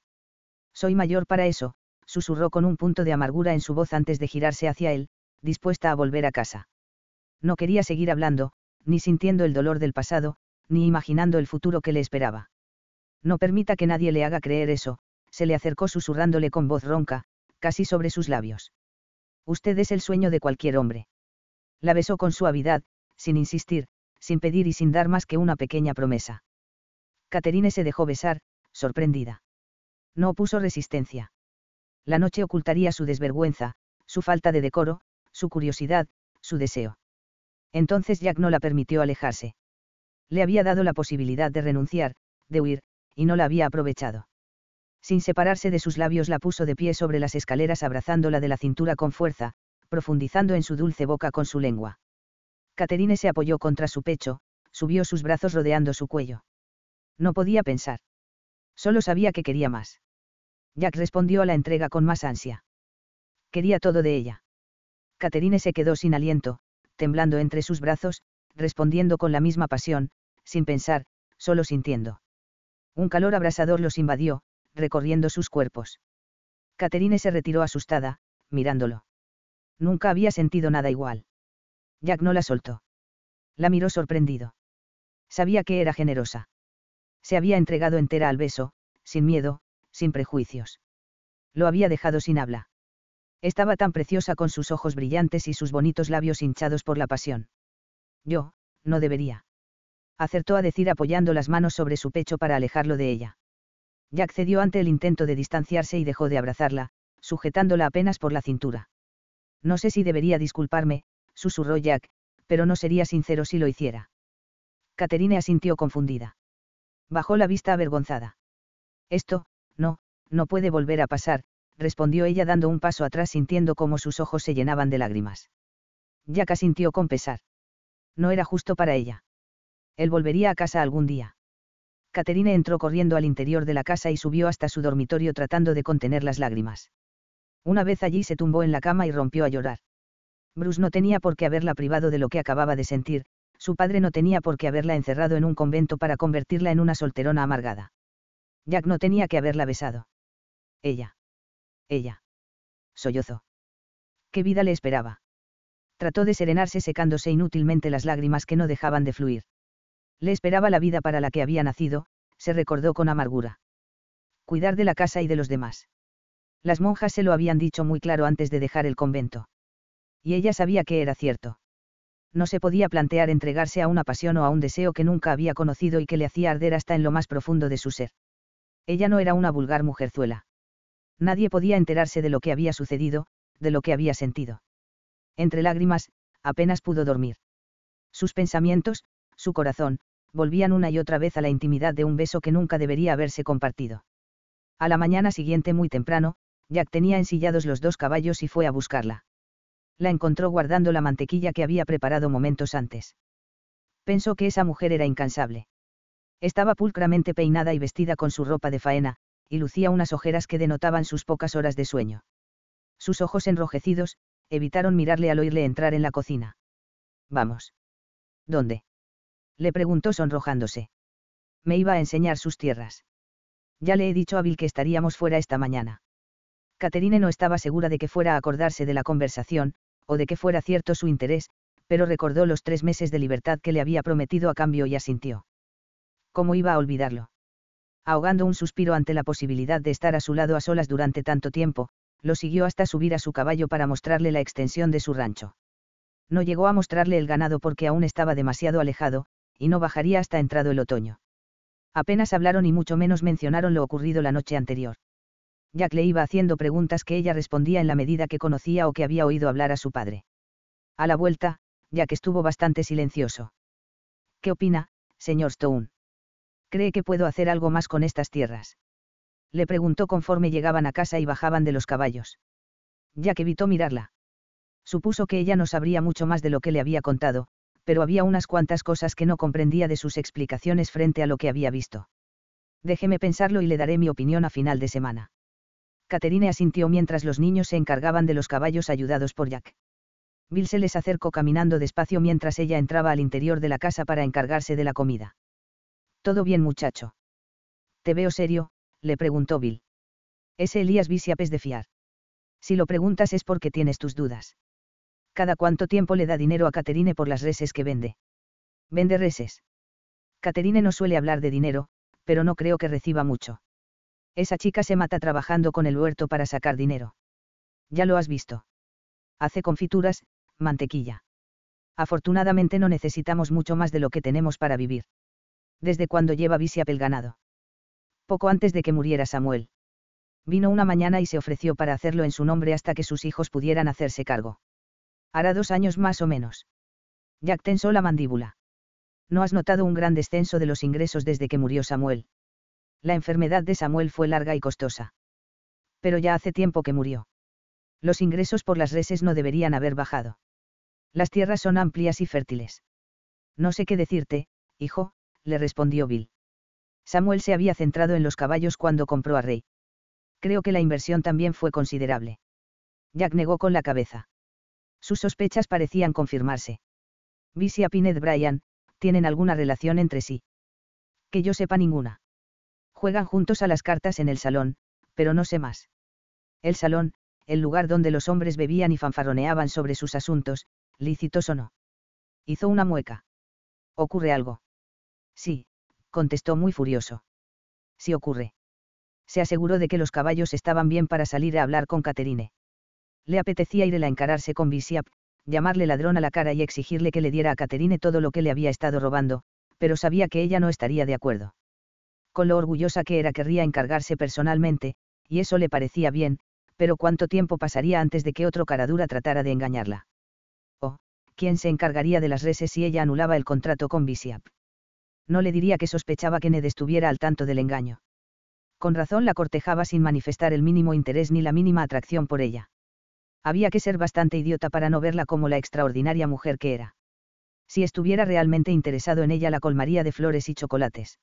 Soy mayor para eso, susurró con un punto de amargura en su voz antes de girarse hacia él, dispuesta a volver a casa. No quería seguir hablando, ni sintiendo el dolor del pasado, ni imaginando el futuro que le esperaba. No permita que nadie le haga creer eso, se le acercó susurrándole con voz ronca, casi sobre sus labios. Usted es el sueño de cualquier hombre. La besó con suavidad, sin insistir, sin pedir y sin dar más que una pequeña promesa. Caterine se dejó besar, sorprendida. No opuso resistencia. La noche ocultaría su desvergüenza, su falta de decoro, su curiosidad, su deseo. Entonces Jack no la permitió alejarse. Le había dado la posibilidad de renunciar, de huir, y no la había aprovechado. Sin separarse de sus labios la puso de pie sobre las escaleras abrazándola de la cintura con fuerza, profundizando en su dulce boca con su lengua. Caterine se apoyó contra su pecho, subió sus brazos rodeando su cuello. No podía pensar. Solo sabía que quería más. Jack respondió a la entrega con más ansia. Quería todo de ella. Caterine se quedó sin aliento, temblando entre sus brazos, respondiendo con la misma pasión, sin pensar, solo sintiendo. Un calor abrasador los invadió, recorriendo sus cuerpos. Caterine se retiró asustada, mirándolo. Nunca había sentido nada igual. Jack no la soltó. La miró sorprendido. Sabía que era generosa. Se había entregado entera al beso, sin miedo, sin prejuicios. Lo había dejado sin habla. Estaba tan preciosa con sus ojos brillantes y sus bonitos labios hinchados por la pasión. Yo, no debería. Acertó a decir apoyando las manos sobre su pecho para alejarlo de ella. Jack cedió ante el intento de distanciarse y dejó de abrazarla, sujetándola apenas por la cintura. No sé si debería disculparme, susurró Jack, pero no sería sincero si lo hiciera. Caterine asintió confundida. Bajó la vista avergonzada. Esto, no, no puede volver a pasar, respondió ella dando un paso atrás sintiendo cómo sus ojos se llenaban de lágrimas. Jack asintió con pesar. No era justo para ella. Él volvería a casa algún día. Caterine entró corriendo al interior de la casa y subió hasta su dormitorio tratando de contener las lágrimas. Una vez allí se tumbó en la cama y rompió a llorar. Bruce no tenía por qué haberla privado de lo que acababa de sentir, su padre no tenía por qué haberla encerrado en un convento para convertirla en una solterona amargada. Jack no tenía que haberla besado. Ella. Ella. Sollozó. ¿Qué vida le esperaba? Trató de serenarse secándose inútilmente las lágrimas que no dejaban de fluir. Le esperaba la vida para la que había nacido, se recordó con amargura. Cuidar de la casa y de los demás. Las monjas se lo habían dicho muy claro antes de dejar el convento. Y ella sabía que era cierto. No se podía plantear entregarse a una pasión o a un deseo que nunca había conocido y que le hacía arder hasta en lo más profundo de su ser. Ella no era una vulgar mujerzuela. Nadie podía enterarse de lo que había sucedido, de lo que había sentido. Entre lágrimas, apenas pudo dormir. Sus pensamientos, su corazón, volvían una y otra vez a la intimidad de un beso que nunca debería haberse compartido. A la mañana siguiente muy temprano, Jack tenía ensillados los dos caballos y fue a buscarla. La encontró guardando la mantequilla que había preparado momentos antes. Pensó que esa mujer era incansable. Estaba pulcramente peinada y vestida con su ropa de faena, y lucía unas ojeras que denotaban sus pocas horas de sueño. Sus ojos enrojecidos, evitaron mirarle al oírle entrar en la cocina. Vamos. ¿Dónde? Le preguntó sonrojándose. Me iba a enseñar sus tierras. Ya le he dicho a Bill que estaríamos fuera esta mañana. Caterine no estaba segura de que fuera a acordarse de la conversación, o de que fuera cierto su interés, pero recordó los tres meses de libertad que le había prometido a cambio y asintió. ¿Cómo iba a olvidarlo? Ahogando un suspiro ante la posibilidad de estar a su lado a solas durante tanto tiempo, lo siguió hasta subir a su caballo para mostrarle la extensión de su rancho. No llegó a mostrarle el ganado porque aún estaba demasiado alejado, y no bajaría hasta entrado el otoño. Apenas hablaron y mucho menos mencionaron lo ocurrido la noche anterior. Jack le iba haciendo preguntas que ella respondía en la medida que conocía o que había oído hablar a su padre. A la vuelta, Jack estuvo bastante silencioso. ¿Qué opina, señor Stone? ¿Cree que puedo hacer algo más con estas tierras? Le preguntó conforme llegaban a casa y bajaban de los caballos. Jack evitó mirarla. Supuso que ella no sabría mucho más de lo que le había contado, pero había unas cuantas cosas que no comprendía de sus explicaciones frente a lo que había visto. Déjeme pensarlo y le daré mi opinión a final de semana. Caterine asintió mientras los niños se encargaban de los caballos ayudados por Jack. Bill se les acercó caminando despacio mientras ella entraba al interior de la casa para encargarse de la comida. Todo bien muchacho. Te veo serio, le preguntó Bill. Ese Elías Bishop es de fiar. Si lo preguntas es porque tienes tus dudas. ¿Cada cuánto tiempo le da dinero a Caterine por las reses que vende? Vende reses. Caterine no suele hablar de dinero, pero no creo que reciba mucho. Esa chica se mata trabajando con el huerto para sacar dinero. Ya lo has visto. Hace confituras, mantequilla. Afortunadamente no necesitamos mucho más de lo que tenemos para vivir. ¿Desde cuando lleva Bishop el ganado? Poco antes de que muriera Samuel. Vino una mañana y se ofreció para hacerlo en su nombre hasta que sus hijos pudieran hacerse cargo. Hará dos años más o menos. Jack tensó la mandíbula. ¿No has notado un gran descenso de los ingresos desde que murió Samuel? La enfermedad de Samuel fue larga y costosa. Pero ya hace tiempo que murió. Los ingresos por las reses no deberían haber bajado. Las tierras son amplias y fértiles. No sé qué decirte, hijo, le respondió Bill. Samuel se había centrado en los caballos cuando compró a Rey. Creo que la inversión también fue considerable. Jack negó con la cabeza. Sus sospechas parecían confirmarse. Bisi y Pined Bryan, tienen alguna relación entre sí. Que yo sepa ninguna. Juegan juntos a las cartas en el salón, pero no sé más. El salón, el lugar donde los hombres bebían y fanfarroneaban sobre sus asuntos, lícitos o no. Hizo una mueca. ¿Ocurre algo? Sí, contestó muy furioso. Sí ocurre. Se aseguró de que los caballos estaban bien para salir a hablar con Caterine. Le apetecía ir a encararse con Bisiap, llamarle ladrón a la cara y exigirle que le diera a Caterine todo lo que le había estado robando, pero sabía que ella no estaría de acuerdo. Con lo orgullosa que era querría encargarse personalmente, y eso le parecía bien, pero cuánto tiempo pasaría antes de que otro caradura tratara de engañarla. Oh, ¿quién se encargaría de las reses si ella anulaba el contrato con Bisiap? No le diría que sospechaba que Ned estuviera al tanto del engaño. Con razón la cortejaba sin manifestar el mínimo interés ni la mínima atracción por ella. Había que ser bastante idiota para no verla como la extraordinaria mujer que era. Si estuviera realmente interesado en ella la colmaría de flores y chocolates.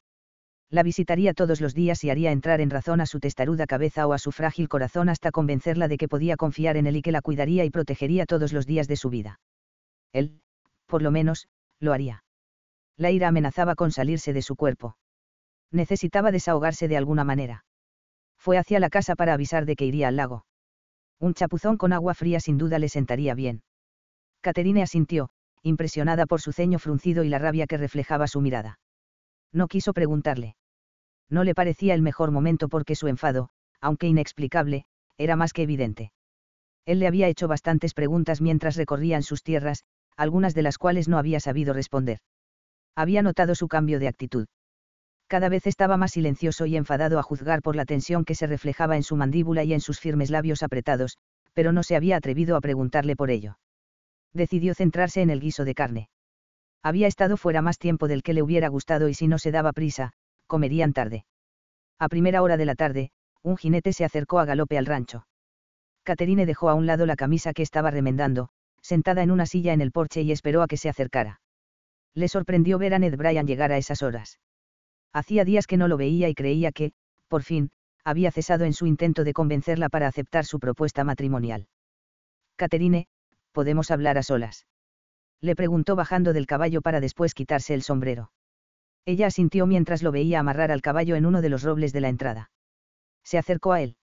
La visitaría todos los días y haría entrar en razón a su testaruda cabeza o a su frágil corazón hasta convencerla de que podía confiar en él y que la cuidaría y protegería todos los días de su vida. Él, por lo menos, lo haría. La ira amenazaba con salirse de su cuerpo. Necesitaba desahogarse de alguna manera. Fue hacia la casa para avisar de que iría al lago. Un chapuzón con agua fría sin duda le sentaría bien. Caterine asintió, impresionada por su ceño fruncido y la rabia que reflejaba su mirada. No quiso preguntarle. No le parecía el mejor momento porque su enfado, aunque inexplicable, era más que evidente. Él le había hecho bastantes preguntas mientras recorrían sus tierras, algunas de las cuales no había sabido responder. Había notado su cambio de actitud. Cada vez estaba más silencioso y enfadado a juzgar por la tensión que se reflejaba en su mandíbula y en sus firmes labios apretados, pero no se había atrevido a preguntarle por ello. Decidió centrarse en el guiso de carne. Había estado fuera más tiempo del que le hubiera gustado y si no se daba prisa, comerían tarde. A primera hora de la tarde, un jinete se acercó a galope al rancho. Caterine dejó a un lado la camisa que estaba remendando, sentada en una silla en el porche y esperó a que se acercara. Le sorprendió ver a Ned Bryan llegar a esas horas. Hacía días que no lo veía y creía que, por fin, había cesado en su intento de convencerla para aceptar su propuesta matrimonial. Caterine, ¿podemos hablar a solas? Le preguntó bajando del caballo para después quitarse el sombrero. Ella asintió mientras lo veía amarrar al caballo en uno de los robles de la entrada. Se acercó a él.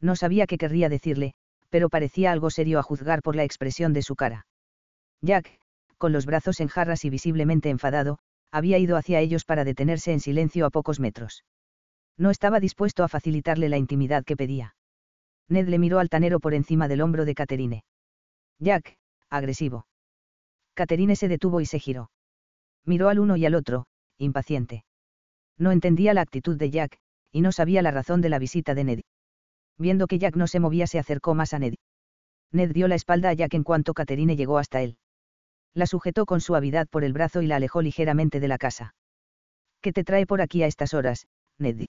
No sabía qué querría decirle, pero parecía algo serio a juzgar por la expresión de su cara. Jack, con los brazos en jarras y visiblemente enfadado, había ido hacia ellos para detenerse en silencio a pocos metros. No estaba dispuesto a facilitarle la intimidad que pedía. Ned le miró altanero por encima del hombro de Caterine. Jack, agresivo. Caterine se detuvo y se giró. Miró al uno y al otro, impaciente. No entendía la actitud de Jack, y no sabía la razón de la visita de Ned. Viendo que Jack no se movía se acercó más a Ned. Ned dio la espalda a Jack en cuanto Caterine llegó hasta él. La sujetó con suavidad por el brazo y la alejó ligeramente de la casa. ¿Qué te trae por aquí a estas horas, Ned?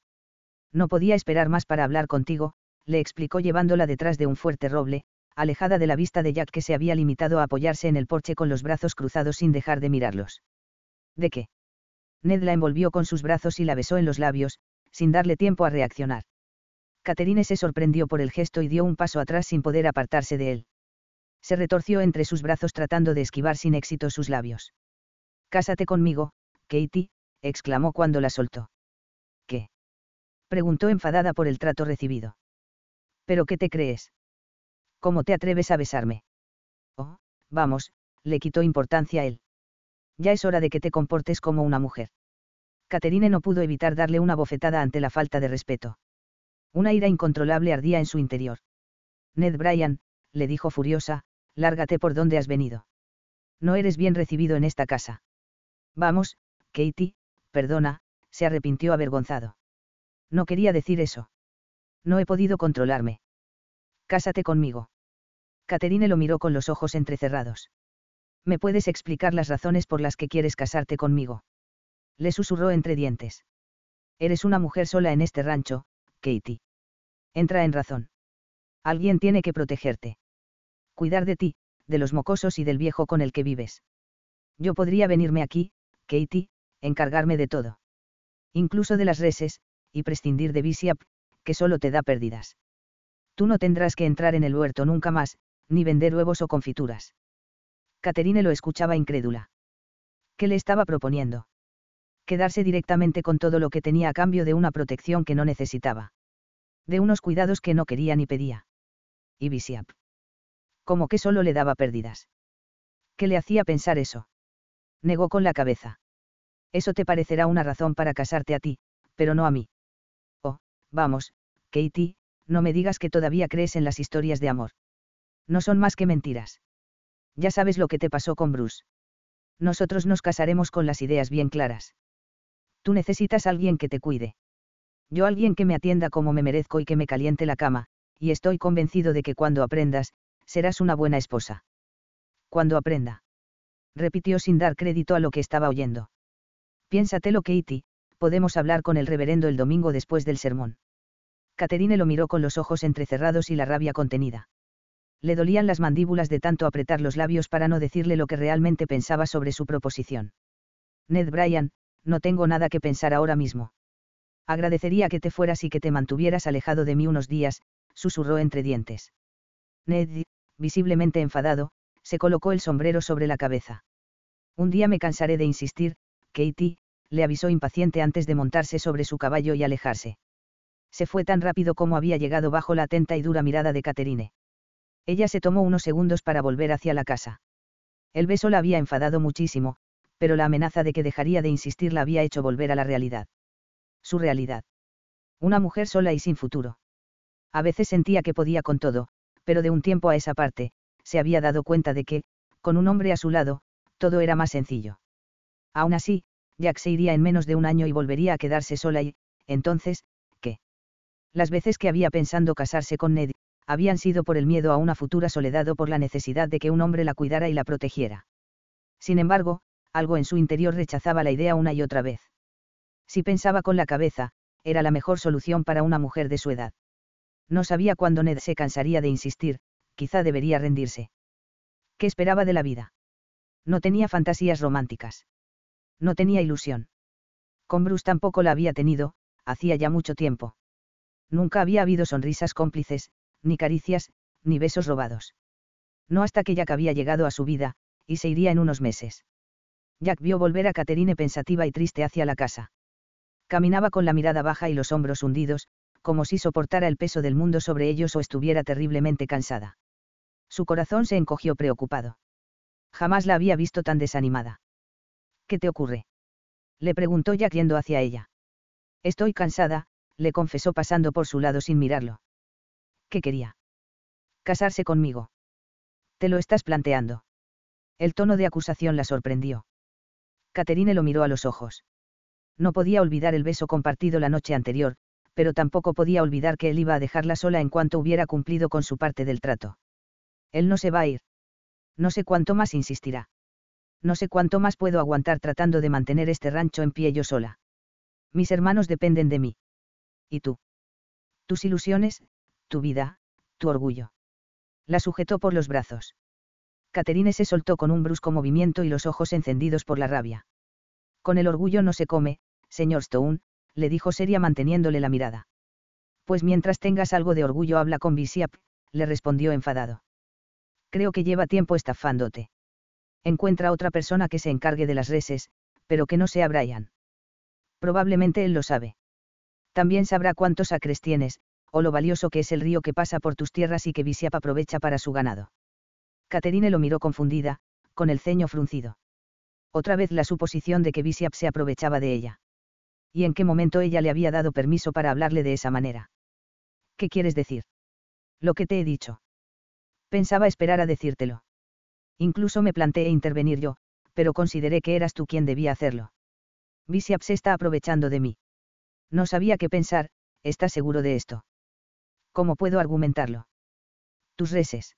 No podía esperar más para hablar contigo, le explicó llevándola detrás de un fuerte roble, alejada de la vista de Jack que se había limitado a apoyarse en el porche con los brazos cruzados sin dejar de mirarlos. ¿De qué? Ned la envolvió con sus brazos y la besó en los labios, sin darle tiempo a reaccionar. Caterine se sorprendió por el gesto y dio un paso atrás sin poder apartarse de él se retorció entre sus brazos tratando de esquivar sin éxito sus labios. Cásate conmigo, Katie, exclamó cuando la soltó. ¿Qué? preguntó enfadada por el trato recibido. ¿Pero qué te crees? ¿Cómo te atreves a besarme? Oh, vamos, le quitó importancia a él. Ya es hora de que te comportes como una mujer. Caterine no pudo evitar darle una bofetada ante la falta de respeto. Una ira incontrolable ardía en su interior. Ned Bryan, le dijo furiosa, lárgate por donde has venido. No eres bien recibido en esta casa. Vamos, Katie, perdona, se arrepintió avergonzado. No quería decir eso. No he podido controlarme. Cásate conmigo. Caterine lo miró con los ojos entrecerrados. ¿Me puedes explicar las razones por las que quieres casarte conmigo? Le susurró entre dientes. Eres una mujer sola en este rancho, Katie. Entra en razón. Alguien tiene que protegerte cuidar de ti, de los mocosos y del viejo con el que vives. Yo podría venirme aquí, Katie, encargarme de todo. Incluso de las reses, y prescindir de Bisiap, que solo te da pérdidas. Tú no tendrás que entrar en el huerto nunca más, ni vender huevos o confituras. Caterine lo escuchaba incrédula. ¿Qué le estaba proponiendo? Quedarse directamente con todo lo que tenía a cambio de una protección que no necesitaba. De unos cuidados que no quería ni pedía. Y Bisiap como que solo le daba pérdidas. ¿Qué le hacía pensar eso? Negó con la cabeza. Eso te parecerá una razón para casarte a ti, pero no a mí. Oh, vamos, Katie, no me digas que todavía crees en las historias de amor. No son más que mentiras. Ya sabes lo que te pasó con Bruce. Nosotros nos casaremos con las ideas bien claras. Tú necesitas alguien que te cuide. Yo alguien que me atienda como me merezco y que me caliente la cama, y estoy convencido de que cuando aprendas, serás una buena esposa. Cuando aprenda. Repitió sin dar crédito a lo que estaba oyendo. Piénsatelo, Katie, podemos hablar con el reverendo el domingo después del sermón. Caterine lo miró con los ojos entrecerrados y la rabia contenida. Le dolían las mandíbulas de tanto apretar los labios para no decirle lo que realmente pensaba sobre su proposición. Ned Bryan, no tengo nada que pensar ahora mismo. Agradecería que te fueras y que te mantuvieras alejado de mí unos días, susurró entre dientes. Ned, visiblemente enfadado, se colocó el sombrero sobre la cabeza. Un día me cansaré de insistir, Katie, le avisó impaciente antes de montarse sobre su caballo y alejarse. Se fue tan rápido como había llegado bajo la atenta y dura mirada de Caterine. Ella se tomó unos segundos para volver hacia la casa. El beso la había enfadado muchísimo, pero la amenaza de que dejaría de insistir la había hecho volver a la realidad. Su realidad. Una mujer sola y sin futuro. A veces sentía que podía con todo, pero de un tiempo a esa parte, se había dado cuenta de que, con un hombre a su lado, todo era más sencillo. Aún así, Jack se iría en menos de un año y volvería a quedarse sola y, entonces, ¿qué? Las veces que había pensando casarse con Ned, habían sido por el miedo a una futura soledad o por la necesidad de que un hombre la cuidara y la protegiera. Sin embargo, algo en su interior rechazaba la idea una y otra vez. Si pensaba con la cabeza, era la mejor solución para una mujer de su edad. No sabía cuándo Ned se cansaría de insistir, quizá debería rendirse. ¿Qué esperaba de la vida? No tenía fantasías románticas. No tenía ilusión. Con Bruce tampoco la había tenido, hacía ya mucho tiempo. Nunca había habido sonrisas cómplices, ni caricias, ni besos robados. No hasta que Jack había llegado a su vida, y se iría en unos meses. Jack vio volver a Caterine pensativa y triste hacia la casa. Caminaba con la mirada baja y los hombros hundidos, como si soportara el peso del mundo sobre ellos o estuviera terriblemente cansada. Su corazón se encogió preocupado. Jamás la había visto tan desanimada. ¿Qué te ocurre? Le preguntó Jack yendo hacia ella. Estoy cansada, le confesó pasando por su lado sin mirarlo. ¿Qué quería? Casarse conmigo. Te lo estás planteando. El tono de acusación la sorprendió. Caterine lo miró a los ojos. No podía olvidar el beso compartido la noche anterior, pero tampoco podía olvidar que él iba a dejarla sola en cuanto hubiera cumplido con su parte del trato. Él no se va a ir. No sé cuánto más insistirá. No sé cuánto más puedo aguantar tratando de mantener este rancho en pie yo sola. Mis hermanos dependen de mí. ¿Y tú? Tus ilusiones, tu vida, tu orgullo. La sujetó por los brazos. Caterine se soltó con un brusco movimiento y los ojos encendidos por la rabia. Con el orgullo no se come, señor Stone, le dijo seria manteniéndole la mirada. Pues mientras tengas algo de orgullo habla con Bishop, le respondió enfadado. Creo que lleva tiempo estafándote. Encuentra otra persona que se encargue de las reses, pero que no sea Brian. Probablemente él lo sabe. También sabrá cuántos acres tienes, o lo valioso que es el río que pasa por tus tierras y que Visiap aprovecha para su ganado. Caterine lo miró confundida, con el ceño fruncido. Otra vez la suposición de que Visiap se aprovechaba de ella. ¿Y en qué momento ella le había dado permiso para hablarle de esa manera? ¿Qué quieres decir? Lo que te he dicho. Pensaba esperar a decírtelo. Incluso me planteé intervenir yo, pero consideré que eras tú quien debía hacerlo. Visiap se está aprovechando de mí. No sabía qué pensar, ¿estás seguro de esto? ¿Cómo puedo argumentarlo? Tus reses.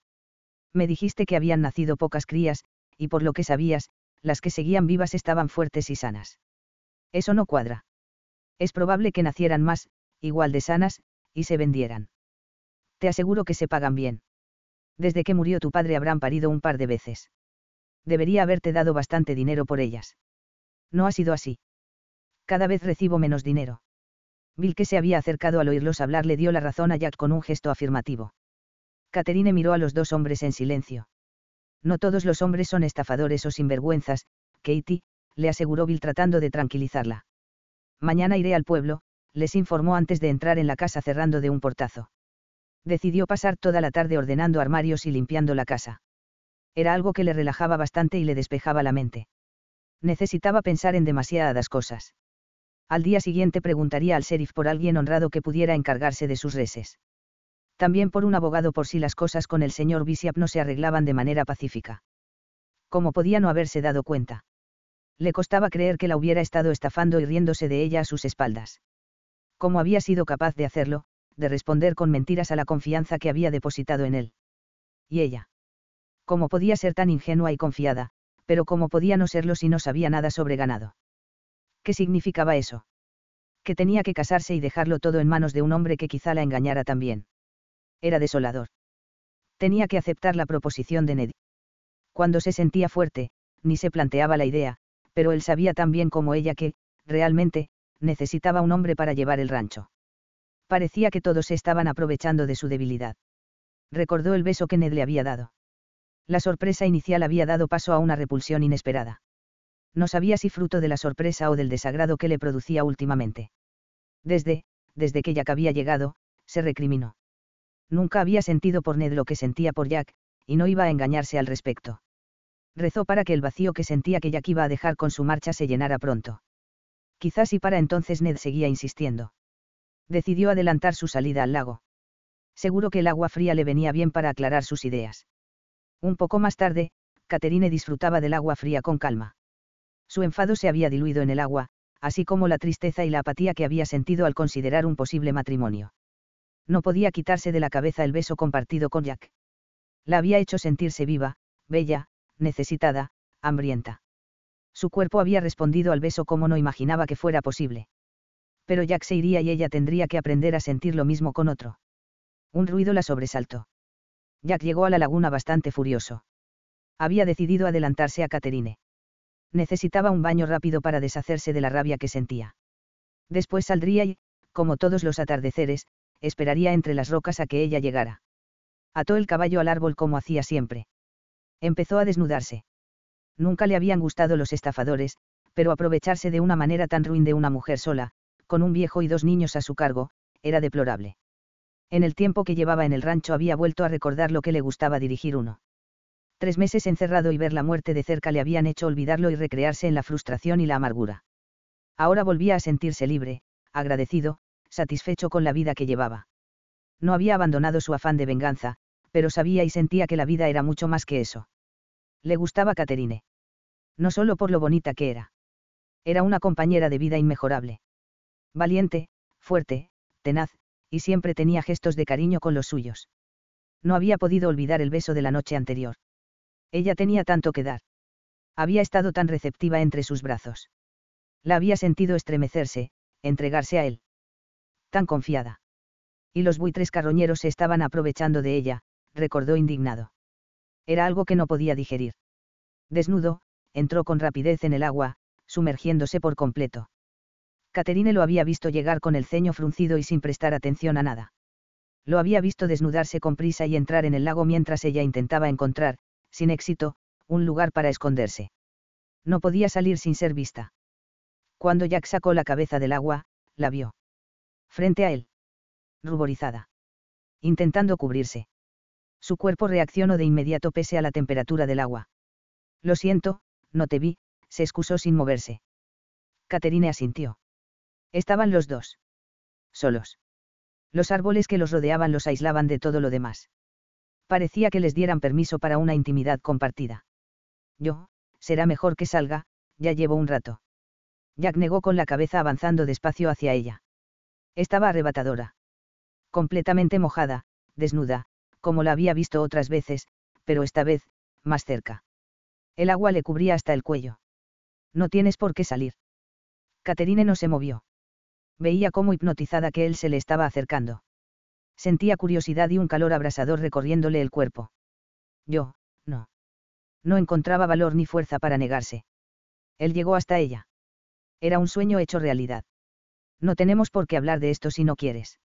Me dijiste que habían nacido pocas crías, y por lo que sabías, las que seguían vivas estaban fuertes y sanas. Eso no cuadra. Es probable que nacieran más, igual de sanas, y se vendieran. Te aseguro que se pagan bien. Desde que murió tu padre habrán parido un par de veces. Debería haberte dado bastante dinero por ellas. No ha sido así. Cada vez recibo menos dinero. Bill que se había acercado al oírlos hablar le dio la razón a Jack con un gesto afirmativo. Catherine miró a los dos hombres en silencio. No todos los hombres son estafadores o sinvergüenzas, Katie, le aseguró Bill tratando de tranquilizarla. Mañana iré al pueblo, les informó antes de entrar en la casa cerrando de un portazo. Decidió pasar toda la tarde ordenando armarios y limpiando la casa. Era algo que le relajaba bastante y le despejaba la mente. Necesitaba pensar en demasiadas cosas. Al día siguiente preguntaría al sheriff por alguien honrado que pudiera encargarse de sus reses. También por un abogado por si las cosas con el señor Bishop no se arreglaban de manera pacífica. ¿Cómo podía no haberse dado cuenta? Le costaba creer que la hubiera estado estafando y riéndose de ella a sus espaldas. ¿Cómo había sido capaz de hacerlo, de responder con mentiras a la confianza que había depositado en él? ¿Y ella? ¿Cómo podía ser tan ingenua y confiada, pero cómo podía no serlo si no sabía nada sobre ganado? ¿Qué significaba eso? Que tenía que casarse y dejarlo todo en manos de un hombre que quizá la engañara también. Era desolador. Tenía que aceptar la proposición de Ned. Cuando se sentía fuerte, ni se planteaba la idea, pero él sabía tan bien como ella que, realmente, necesitaba un hombre para llevar el rancho. Parecía que todos se estaban aprovechando de su debilidad. Recordó el beso que Ned le había dado. La sorpresa inicial había dado paso a una repulsión inesperada. No sabía si fruto de la sorpresa o del desagrado que le producía últimamente. Desde, desde que Jack había llegado, se recriminó. Nunca había sentido por Ned lo que sentía por Jack, y no iba a engañarse al respecto rezó para que el vacío que sentía que Jack iba a dejar con su marcha se llenara pronto. Quizás y para entonces Ned seguía insistiendo. Decidió adelantar su salida al lago. Seguro que el agua fría le venía bien para aclarar sus ideas. Un poco más tarde, Catherine disfrutaba del agua fría con calma. Su enfado se había diluido en el agua, así como la tristeza y la apatía que había sentido al considerar un posible matrimonio. No podía quitarse de la cabeza el beso compartido con Jack. La había hecho sentirse viva, bella, necesitada, hambrienta. Su cuerpo había respondido al beso como no imaginaba que fuera posible. Pero Jack se iría y ella tendría que aprender a sentir lo mismo con otro. Un ruido la sobresaltó. Jack llegó a la laguna bastante furioso. Había decidido adelantarse a Caterine. Necesitaba un baño rápido para deshacerse de la rabia que sentía. Después saldría y, como todos los atardeceres, esperaría entre las rocas a que ella llegara. Ató el caballo al árbol como hacía siempre. Empezó a desnudarse. Nunca le habían gustado los estafadores, pero aprovecharse de una manera tan ruin de una mujer sola, con un viejo y dos niños a su cargo, era deplorable. En el tiempo que llevaba en el rancho había vuelto a recordar lo que le gustaba dirigir uno. Tres meses encerrado y ver la muerte de cerca le habían hecho olvidarlo y recrearse en la frustración y la amargura. Ahora volvía a sentirse libre, agradecido, satisfecho con la vida que llevaba. No había abandonado su afán de venganza, pero sabía y sentía que la vida era mucho más que eso. Le gustaba Caterine. No solo por lo bonita que era. Era una compañera de vida inmejorable. Valiente, fuerte, tenaz, y siempre tenía gestos de cariño con los suyos. No había podido olvidar el beso de la noche anterior. Ella tenía tanto que dar. Había estado tan receptiva entre sus brazos. La había sentido estremecerse, entregarse a él. Tan confiada. Y los buitres carroñeros se estaban aprovechando de ella, recordó indignado. Era algo que no podía digerir. Desnudo, entró con rapidez en el agua, sumergiéndose por completo. Caterine lo había visto llegar con el ceño fruncido y sin prestar atención a nada. Lo había visto desnudarse con prisa y entrar en el lago mientras ella intentaba encontrar, sin éxito, un lugar para esconderse. No podía salir sin ser vista. Cuando Jack sacó la cabeza del agua, la vio. Frente a él. Ruborizada. Intentando cubrirse. Su cuerpo reaccionó de inmediato pese a la temperatura del agua. Lo siento, no te vi, se excusó sin moverse. Caterine asintió. Estaban los dos. Solos. Los árboles que los rodeaban los aislaban de todo lo demás. Parecía que les dieran permiso para una intimidad compartida. Yo, será mejor que salga, ya llevo un rato. Jack negó con la cabeza avanzando despacio hacia ella. Estaba arrebatadora. Completamente mojada, desnuda, como la había visto otras veces, pero esta vez, más cerca. El agua le cubría hasta el cuello. No tienes por qué salir. Caterine no se movió. Veía cómo hipnotizada que él se le estaba acercando. Sentía curiosidad y un calor abrasador recorriéndole el cuerpo. Yo, no. No encontraba valor ni fuerza para negarse. Él llegó hasta ella. Era un sueño hecho realidad. No tenemos por qué hablar de esto si no quieres.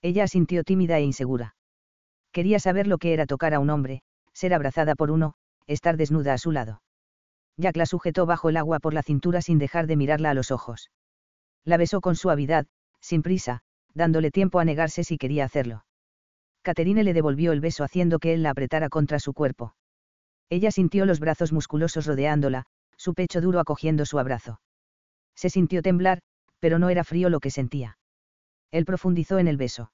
Ella sintió tímida e insegura. Quería saber lo que era tocar a un hombre, ser abrazada por uno, estar desnuda a su lado. Jack la sujetó bajo el agua por la cintura sin dejar de mirarla a los ojos. La besó con suavidad, sin prisa, dándole tiempo a negarse si quería hacerlo. Caterine le devolvió el beso haciendo que él la apretara contra su cuerpo. Ella sintió los brazos musculosos rodeándola, su pecho duro acogiendo su abrazo. Se sintió temblar, pero no era frío lo que sentía. Él profundizó en el beso.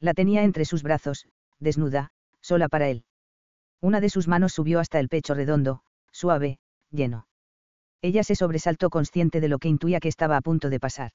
La tenía entre sus brazos, desnuda, sola para él. Una de sus manos subió hasta el pecho redondo, suave, lleno. Ella se sobresaltó consciente de lo que intuía que estaba a punto de pasar.